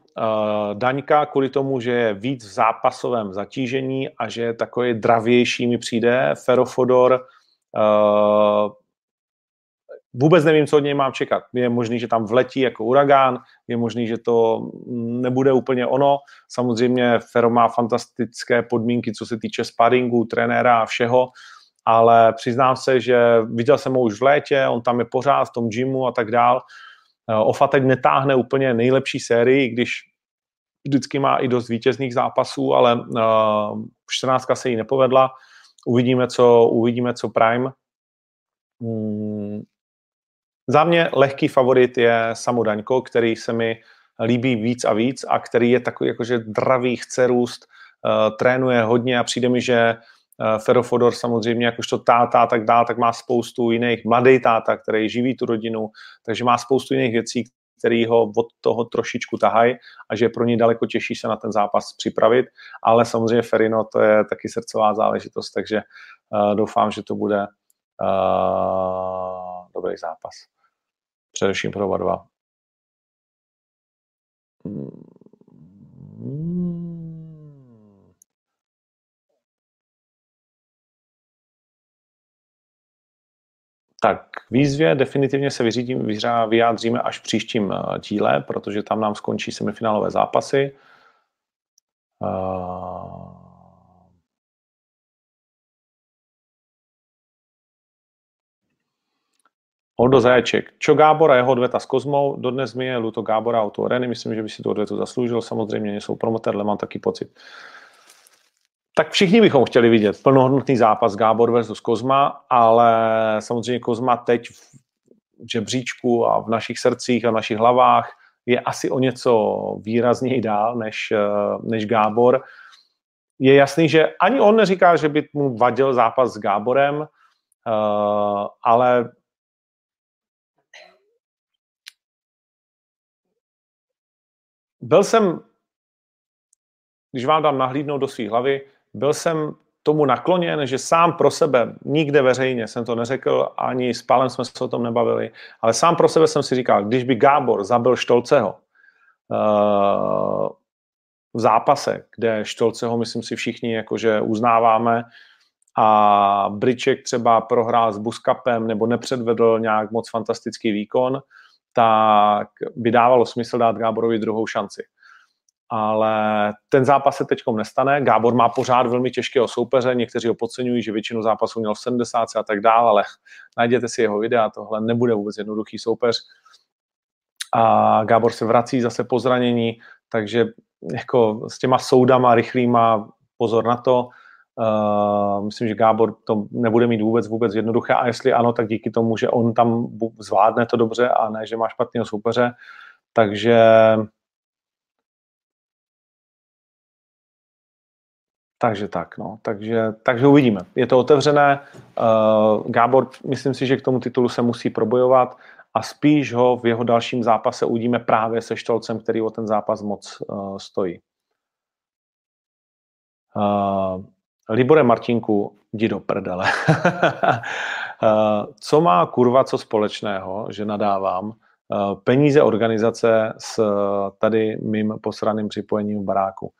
Daňka kvůli tomu, že je víc v zápasovém zatížení a že je takový dravější mi přijde. Ferofodor uh, vůbec nevím, co od něj mám čekat. Je možný, že tam vletí jako uragán, je možný, že to nebude úplně ono. Samozřejmě Fero má fantastické podmínky, co se týče sparingu, trenéra a všeho, ale přiznám se, že viděl jsem ho už v létě, on tam je pořád v tom gymu a tak dál. Eh, Ofa teď netáhne úplně nejlepší sérii, když vždycky má i dost vítězných zápasů, ale uh, 14 se jí nepovedla. Uvidíme, co, uvidíme, co Prime. Hmm. Za mě lehký favorit je Samu Daňko, který se mi líbí víc a víc a který je takový jakože dravý, chce růst, uh, trénuje hodně a přijde mi, že Ferofodor samozřejmě jakožto táta a tak dál, tak má spoustu jiných, mladý táta, který živí tu rodinu, takže má spoustu jiných věcí, který ho od toho trošičku tahají a že je pro ní daleko těžší se na ten zápas připravit, ale samozřejmě Ferino to je taky srdcová záležitost, takže uh, doufám, že to bude uh, dobrý zápas. Především pro oba dva. Hmm. Tak výzvě definitivně se vyřídím, vyjádříme až v příštím eh, díle, protože tam nám skončí semifinálové zápasy. Uh... Oldo Zaječek. Čo Gábor a jeho odveta s Kozmou? Dodnes mi je luto Gábora auto Reny. Myslím, že by si tu odvetu zasloužil. Samozřejmě nejsou promoter, ale mám taky pocit. Tak všichni bychom chtěli vidět plnohodnotný zápas Gábor versus Kozma, ale samozřejmě Kozma teď v žebříčku a v našich srdcích a v našich hlavách je asi o něco výrazněji dál než, než Gábor. Je jasný, že ani on neříká, že by mu vadil zápas s Gáborem, eh, ale byl jsem, když vám dám nahlídnout do své hlavy, byl jsem tomu nakloněn, že sám pro sebe, nikde veřejně jsem to neřekl, ani s Pálem jsme se o tom nebavili, ale sám pro sebe jsem si říkal, když by Gábor zabil Štolceho uh, v zápase, kde Štolceho, myslím si, všichni jakože uznáváme, a Briček třeba prohrál s Buskapem nebo nepředvedl nějak moc fantastický výkon, tak by dávalo smysl dát Gáborovi druhou šanci ale ten zápas se teď nestane. Gábor má pořád velmi těžkého soupeře, někteří ho podceňují, že většinu zápasů měl v 70 a tak dále, ale najděte si jeho videa, tohle nebude vůbec jednoduchý soupeř. A Gábor se vrací zase po zranění, takže jako s těma soudama rychlýma pozor na to. Uh, myslím, že Gábor to nebude mít vůbec vůbec jednoduché a jestli ano, tak díky tomu, že on tam zvládne to dobře a ne, že má špatného soupeře. Takže Takže tak, no. Takže, takže uvidíme. Je to otevřené. Uh, Gábor, myslím si, že k tomu titulu se musí probojovat a spíš ho v jeho dalším zápase uvidíme právě se Štolcem, který o ten zápas moc uh, stojí. Uh, Libore Martinku, jdi do prdele. uh, co má kurva co společného, že nadávám, uh, peníze organizace s tady mým posraným připojením v baráku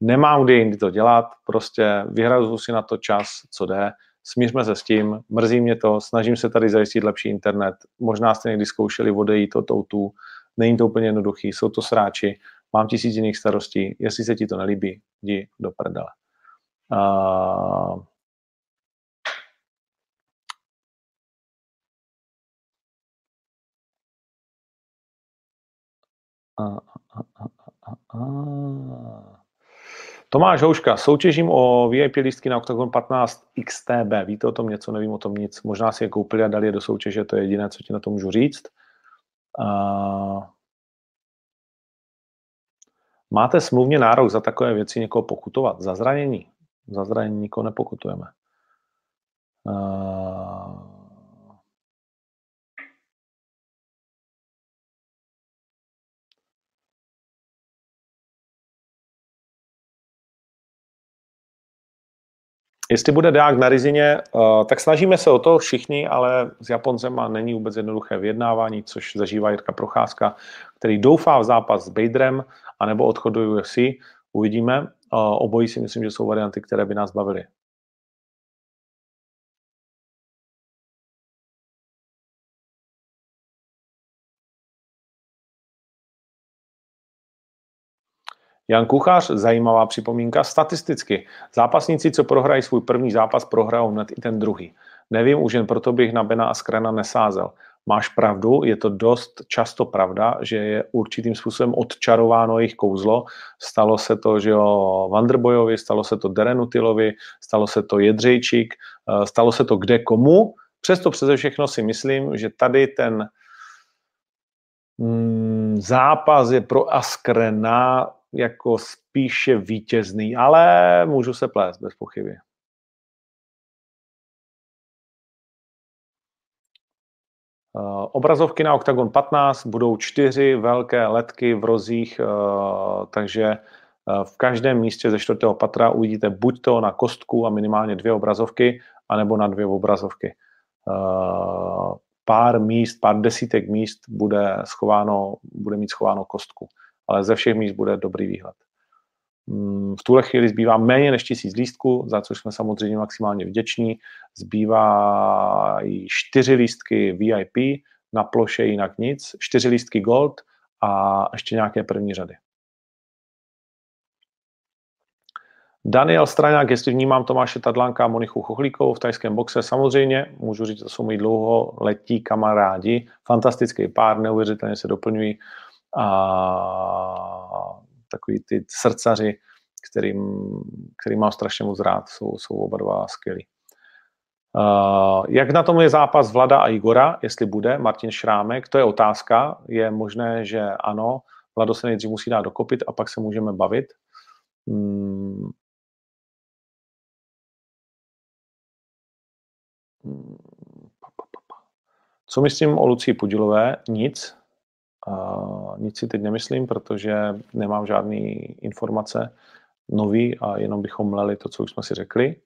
nemám kdy jindy to dělat, prostě vyhrazu si na to čas, co jde, smířme se s tím, mrzí mě to, snažím se tady zajistit lepší internet, možná jste někdy zkoušeli odejít od outu, není to úplně jednoduchý, jsou to sráči, mám tisíc jiných starostí, jestli se ti to nelíbí, jdi do prdele. Uh, uh, uh, uh, uh. Tomáš Houška, soutěžím o VIP lístky na Octagon 15 XTB. Víte o tom něco? Nevím o tom nic. Možná si je koupili a dali je do soutěže, to je jediné, co ti na to můžu říct. Uh... Máte smluvně nárok za takové věci někoho pokutovat? Za zranění? Za zranění nikoho nepokutujeme. Uh... Jestli bude dák na Rizině, uh, tak snažíme se o to všichni, ale s Japoncem a není vůbec jednoduché vyjednávání, což zažívá Jirka Procházka, který doufá v zápas s Baderem anebo odchod do UFC. Uvidíme. Uh, obojí si myslím, že jsou varianty, které by nás bavily. Jan Kuchař, zajímavá připomínka, statisticky. Zápasníci, co prohrají svůj první zápas, prohrajou hned i ten druhý. Nevím, už jen proto bych na Bena a Skrena nesázel. Máš pravdu, je to dost často pravda, že je určitým způsobem odčarováno jejich kouzlo. Stalo se to, že jo, Vanderbojovi, stalo se to Derenutilovi, stalo se to Jedřejčík, eh, stalo se to kde komu. Přesto přeze všechno si myslím, že tady ten mm, zápas je pro Askrena jako spíše vítězný, ale můžu se plést bez pochyby. Uh, obrazovky na Octagon 15 budou čtyři velké letky v rozích, uh, takže uh, v každém místě ze čtvrtého patra uvidíte buď to na kostku a minimálně dvě obrazovky, anebo na dvě obrazovky. Pár míst, pár desítek míst bude, schováno, bude mít schováno kostku ale ze všech míst bude dobrý výhled. Mm, v tuhle chvíli zbývá méně než tisíc lístků, za což jsme samozřejmě maximálně vděční. Zbývá i čtyři lístky VIP, na ploše jinak nic, čtyři lístky Gold a ještě nějaké první řady. Daniel Straňák, jestli vnímám Tomáše Tadlánka a Monichu Chochlíkovou v tajském boxe, samozřejmě, můžu říct, to jsou moji dlouholetí kamarádi, fantastický pár, neuvěřitelně se doplňují a takový ty srdcaři, kterým, který mám strašně moc rád, jsou, jsou oba dva skvělí. Uh, jak na tom je zápas Vlada a Igora, jestli bude, Martin Šrámek, to je otázka, je možné, že ano, Vlado se nejdřív musí dát dokopit a pak se můžeme bavit. Hmm. Co myslím o Lucii Pudilové? Nic. Nic si teď nemyslím, protože nemám žádné informace nový a jenom bychom mleli to, co už jsme si řekli.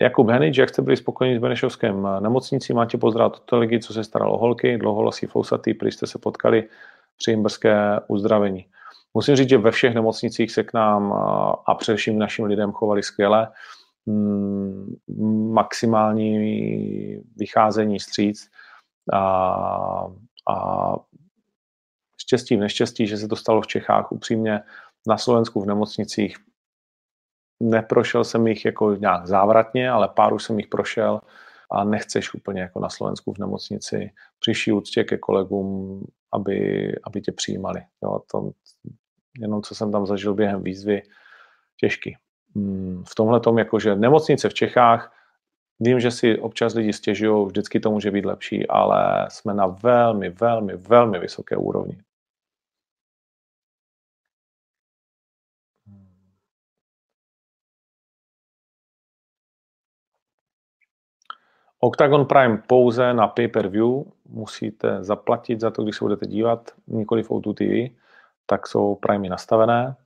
Jakub Henič, jak jste byli spokojeni s Benešovském nemocnicí, máte pozdrav od ligy, co se staralo o holky, dlouholasí fousatý, prý jste se potkali při jimberské uzdravení. Musím říct, že ve všech nemocnicích se k nám a především našim lidem chovali skvěle. Mm, maximální vycházení stříc a, a štěstí v neštěstí, že se to stalo v Čechách upřímně na Slovensku v nemocnicích. Neprošel jsem jich jako nějak závratně, ale pár už jsem jich prošel a nechceš úplně jako na Slovensku v nemocnici přiší úctě ke kolegům, aby, aby tě přijímali. Jo, to, jenom co jsem tam zažil během výzvy, těžký. Hmm, v tomhle tom, jakože nemocnice v Čechách Vím, že si občas lidi stěžují, vždycky to může být lepší, ale jsme na velmi, velmi, velmi vysoké úrovni. Octagon Prime pouze na pay-per-view, musíte zaplatit za to, když se budete dívat, nikoli v O2 TV, tak jsou Primey nastavené.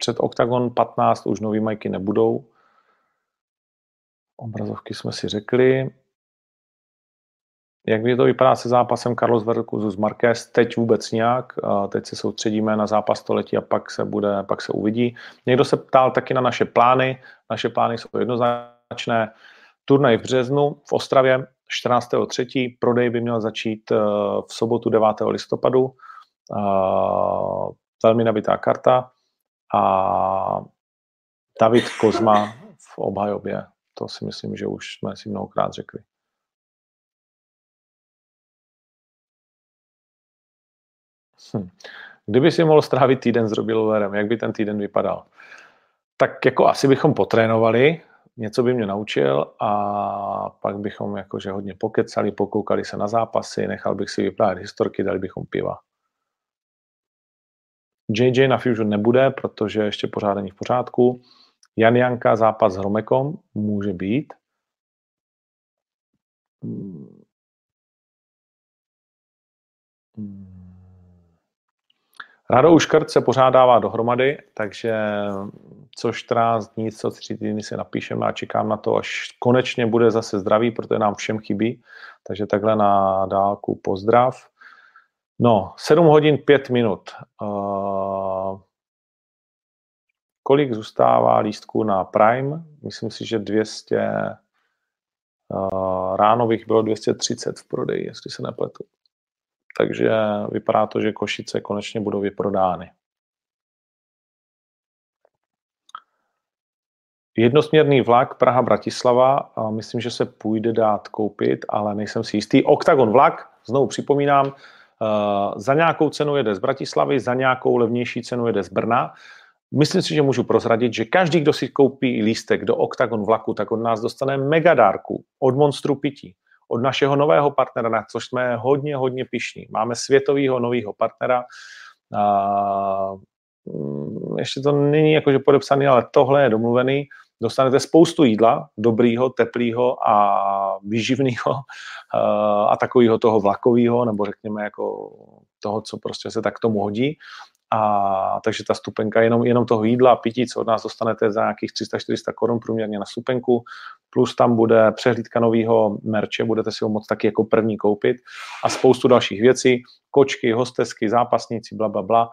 Před Octagon 15 už nový majky nebudou. Obrazovky jsme si řekli. Jak to vypadá se zápasem Carlos versus Marquez? Teď vůbec nějak. Teď se soustředíme na zápas století a pak se, bude, pak se uvidí. Někdo se ptal taky na naše plány. Naše plány jsou jednoznačné. Turnaj v březnu v Ostravě 14.3. Prodej by měl začít eh, v sobotu 9. listopadu. Velmi nabitá karta a David Kozma v obhajobě. To si myslím, že už jsme si mnohokrát řekli. Hm. Kdyby si mohl strávit týden s Robiloverem, jak by ten týden vypadal? Tak jako asi bychom potrénovali, něco by mě naučil a pak bychom jakože hodně pokecali, pokoukali se na zápasy, nechal bych si vyprávět historky, dali bychom piva. JJ na Fusion nebude, protože ještě pořád není v pořádku. Jan Janka zápas s Hromekom může být. Rado Uškrt se pořádává dohromady, takže co 14 dní, co 3 týdny si napíšeme a čekám na to, až konečně bude zase zdravý, protože nám všem chybí. Takže takhle na dálku pozdrav. No, 7 hodin 5 minut. Uh, kolik zůstává lístků na Prime? Myslím si, že 200, uh, ráno bych bylo 230 v prodeji, jestli se nepletu. Takže vypadá to, že Košice konečně budou vyprodány. Jednosměrný vlak Praha-Bratislava, myslím, že se půjde dát koupit, ale nejsem si jistý. Octagon vlak, znovu připomínám, eh, za nějakou cenu jede z Bratislavy, za nějakou levnější cenu jede z Brna. Myslím si, že můžu prozradit, že každý, kdo si koupí lístek do Octagon vlaku, tak od nás dostane mega dárku od Monstru Pití, od našeho nového partnera, na což jsme hodně, hodně pišní. Máme světového nového partnera, a, mm, ještě to není jakože podepsaný, ale tohle je domluvený. Dostanete spoustu jídla, dobrýho, teplýho a výživného a takového toho vlakového, nebo řekněme jako toho, co prostě se tak tomu hodí. A takže ta stupenka jenom, jenom toho jídla a pití, co od nás dostanete za nějakých 300-400 korun průměrně na stupenku, plus tam bude přehlídka nového merče, budete si ho moct taky jako první koupit a spoustu dalších věcí, kočky, hostesky, zápasníci, bla, bla, bla.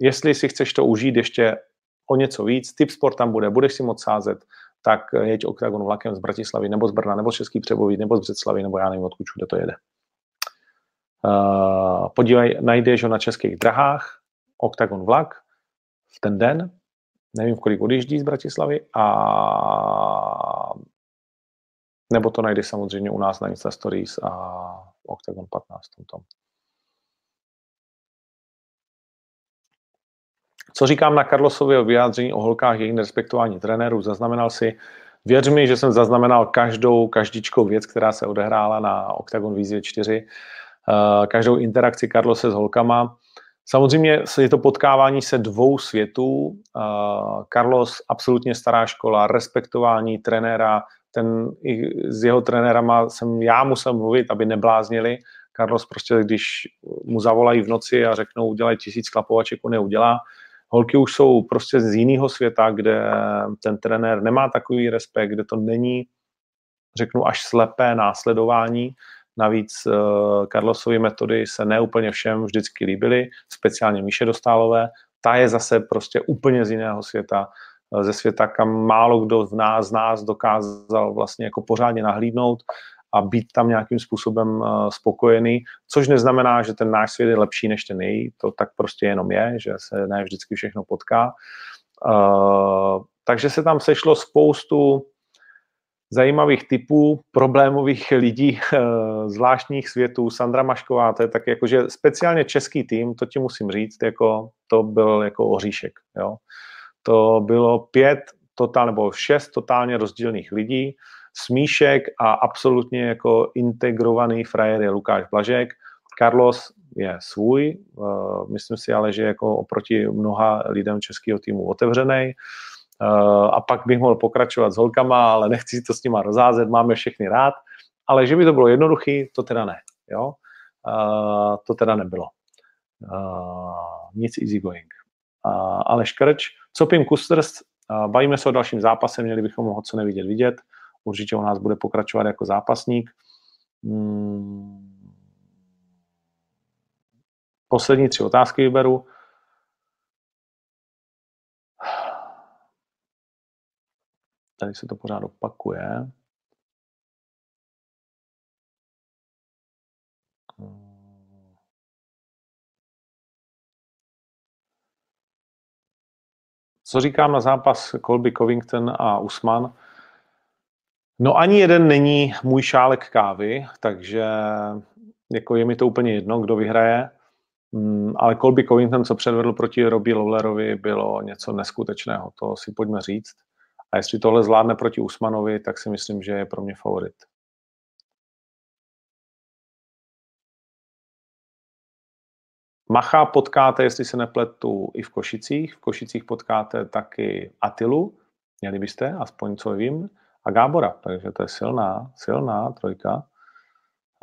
Jestli si chceš to užít ještě o něco víc, tip sport tam bude, budeš si moct sázet, tak jeď Octagon vlakem z Bratislavy, nebo z Brna, nebo z Český Přeboví, nebo z Břeclavy, nebo já nevím, odkud všude to jede. Uh, podívej, najdeš ho na českých drahách, Octagon vlak v ten den, nevím, v kolik odjíždí z Bratislavy a nebo to najdeš samozřejmě u nás na Insta Stories a Octagon 15 tom. Co říkám na Karlosově vyjádření o holkách jejich nerespektování trenérů? Zaznamenal si, věř mi, že jsem zaznamenal každou, každičkou věc, která se odehrála na Octagon 4, eh, každou interakci Karlose s holkama. Samozřejmě je to potkávání se dvou světů. Carlos, absolutně stará škola, respektování trenéra, ten, i s jeho trenérama jsem já musel mluvit, aby nebláznili. Carlos prostě, když mu zavolají v noci a řeknou, udělej tisíc klapovaček, on neudělá. Holky už jsou prostě z jiného světa, kde ten trenér nemá takový respekt, kde to není, řeknu, až slepé následování, Navíc uh, Carlosovy metody se neúplně všem vždycky líbily, speciálně Míše Dostálové. Ta je zase prostě úplně z jiného světa, uh, ze světa, kam málo kdo v nás, z nás dokázal vlastně jako pořádně nahlídnout a být tam nějakým způsobem uh, spokojený, což neznamená, že ten náš svět je lepší než ten její, to tak prostě jenom je, že se ne vždycky všechno potká. Uh, takže se tam sešlo spoustu zajímavých typů, problémových lidí, eh, zvláštních světů. Sandra Mašková, to je tak jakože speciálně český tým, to ti musím říct, jako to byl jako oříšek. Jo. To bylo pět totál, nebo šest totálně rozdílných lidí, smíšek a absolutně jako integrovaný frajer je Lukáš Blažek. Carlos je svůj, eh, myslím si ale, že jako oproti mnoha lidem českého týmu otevřený. Eh, a pak bych mohl pokračovat s holkama, ale nechci to s nima rozházet, máme všechny rád, ale že by to bylo jednoduchý, to teda ne, jo. Uh, to teda nebylo. Nic easy going. Ale škrč, co pím Kusters, bavíme se o dalším zápase, měli bychom ho co nevidět vidět, určitě u nás bude pokračovat jako zápasník. Hmm. Poslední tři otázky vyberu. Tady se to pořád opakuje. Co říkám na zápas Colby Covington a Usman? No ani jeden není můj šálek kávy, takže jako je mi to úplně jedno, kdo vyhraje. Mm, ale Colby Covington, co předvedl proti Robbie Lawlerovi, bylo něco neskutečného, to si pojďme říct. A jestli tohle zvládne proti Usmanovi, tak si myslím, že je pro mě favorit. Macha potkáte, jestli se nepletu, i v Košicích. V Košicích potkáte taky Atilu, měli byste, aspoň co vím, a Gábora, takže to je silná, silná trojka.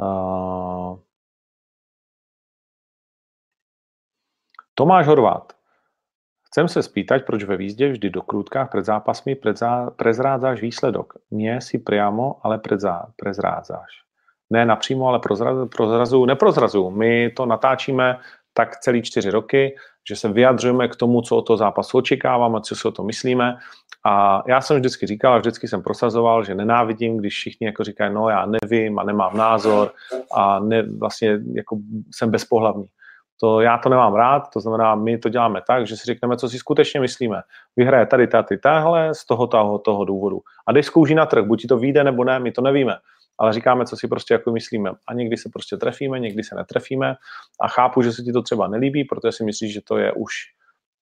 Uh, Tomáš Horvát. Chcem se spýtať, proč ve výzde vždy do krutkách před zápasmi prezrádzáš výsledok. Nie si priamo, ale prezrádzáš. Ne napřímo, ale prozrazu, neprozrazu. My to natáčíme tak celý čtyři roky, že se vyjadřujeme k tomu, co o to zápasu očekáváme, co si o to myslíme. A já jsem vždycky říkal a vždycky jsem prosazoval, že nenávidím, když všichni jako říkají, no já nevím a nemám názor a ne, vlastně jako jsem bezpohlavní. To, já to nemám rád, to znamená, my to děláme tak, že si řekneme, co si skutečně myslíme. Vyhraje tady, tady, tahle, z toho, toho, toho důvodu. A jdeš kouží na trh, buď ti to vyjde nebo ne, my to nevíme. Ale říkáme, co si prostě jako myslíme. A někdy se prostě trefíme, někdy se netrefíme. A chápu, že se ti to třeba nelíbí, protože si myslíš, že to je už,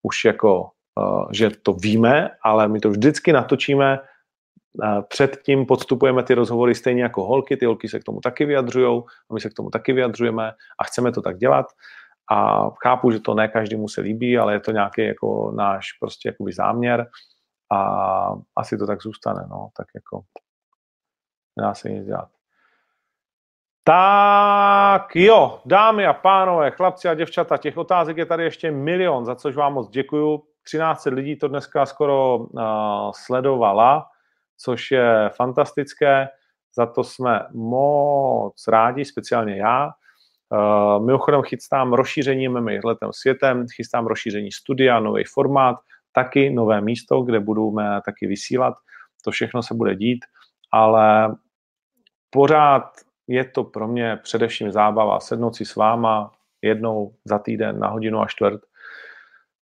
už jako, uh, že to víme, ale my to vždycky natočíme Předtím podstupujeme ty rozhovory stejně jako holky, ty holky se k tomu taky vyjadřují my se k tomu taky vyjadřujeme a chceme to tak dělat. A chápu, že to ne každému se líbí, ale je to nějaký jako náš prostě jakoby záměr a asi to tak zůstane, no, tak jako nedá se nic dělat. Tak jo, dámy a pánové, chlapci a děvčata, těch otázek je tady ještě milion, za což vám moc děkuju. 13 lidí to dneska skoro uh, sledovala, což je fantastické, za to jsme moc rádi, speciálně já. Uh, mimochodem chystám rozšíření MMA letem světem, chystám rozšíření studia, nový formát, taky nové místo, kde budeme taky vysílat. To všechno se bude dít, ale pořád je to pro mě především zábava sednout si s váma jednou za týden na hodinu a čtvrt.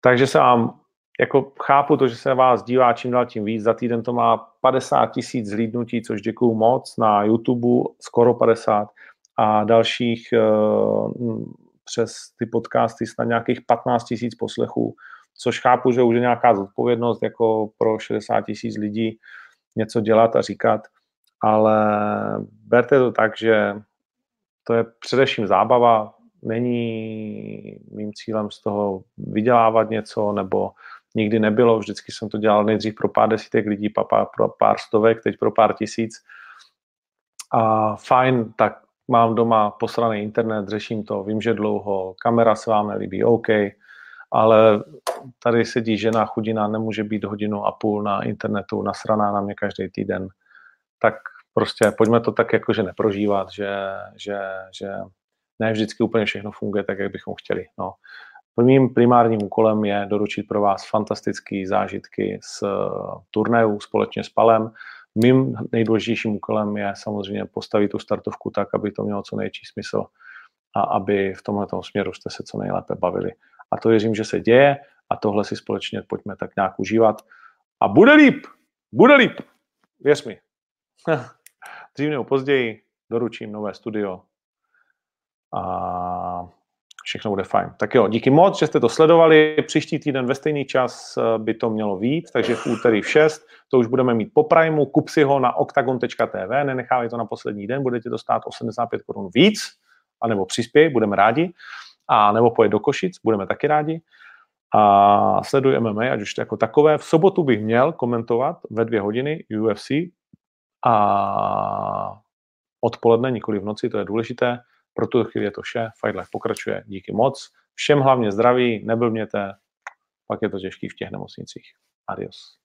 Takže se vám, jako chápu to, že se vás dívá čím dál tím víc. Za týden to má 50 tisíc zhlídnutí, což děkuju moc. Na YouTube skoro 50 a dalších uh, přes ty podcasty snad nějakých 15 tisíc poslechů, což chápu, že už je nějaká zodpovědnost jako pro 60 tisíc lidí něco dělat a říkat, ale berte to tak, že to je především zábava, není mým cílem z toho vydělávat něco, nebo nikdy nebylo, vždycky jsem to dělal nejdřív pro pár desítek lidí, pár, pro pár stovek, teď pro pár tisíc. A fajn, tak mám doma posraný internet, řeším to, vím, že dlouho, kamera se vám nelíbí, OK, ale tady sedí žena chudina, nemůže být hodinu a půl na internetu, nasraná na mě každý týden, tak prostě pojďme to tak jakože neprožívat, že, že, že ne vždycky úplně všechno funguje tak, jak bychom chtěli. No. Mým primárním úkolem je doručit pro vás fantastické zážitky z turnajů společně s Palem, Mým nejdůležitějším úkolem je samozřejmě postavit tu startovku tak, aby to mělo co největší smysl a aby v tomhle směru jste se co nejlépe bavili. A to věřím, že se děje a tohle si společně pojďme tak nějak užívat. A bude líp! Bude líp! Věř mi. Dřív nebo později doručím nové studio a všechno bude fajn. Tak jo, díky moc, že jste to sledovali. Příští týden ve stejný čas eh, by to mělo víc, takže v úterý v 6. To už budeme mít po Primeu. Kup si ho na octagon.tv, nenechávej to na poslední den, budete to stát 85 korun víc, anebo přispěj, budeme rádi. A nebo pojď do Košic, budeme taky rádi. A sleduj MMA, ať už jako takové. V sobotu bych měl komentovat ve dvě hodiny UFC a odpoledne, nikoli v noci, to je důležité. Pro tu chvíli je to vše. Fight Life pokračuje. Díky moc. Všem hlavně zdraví, neblbněte, pak je to těžký v těch nemocnicích. Adios.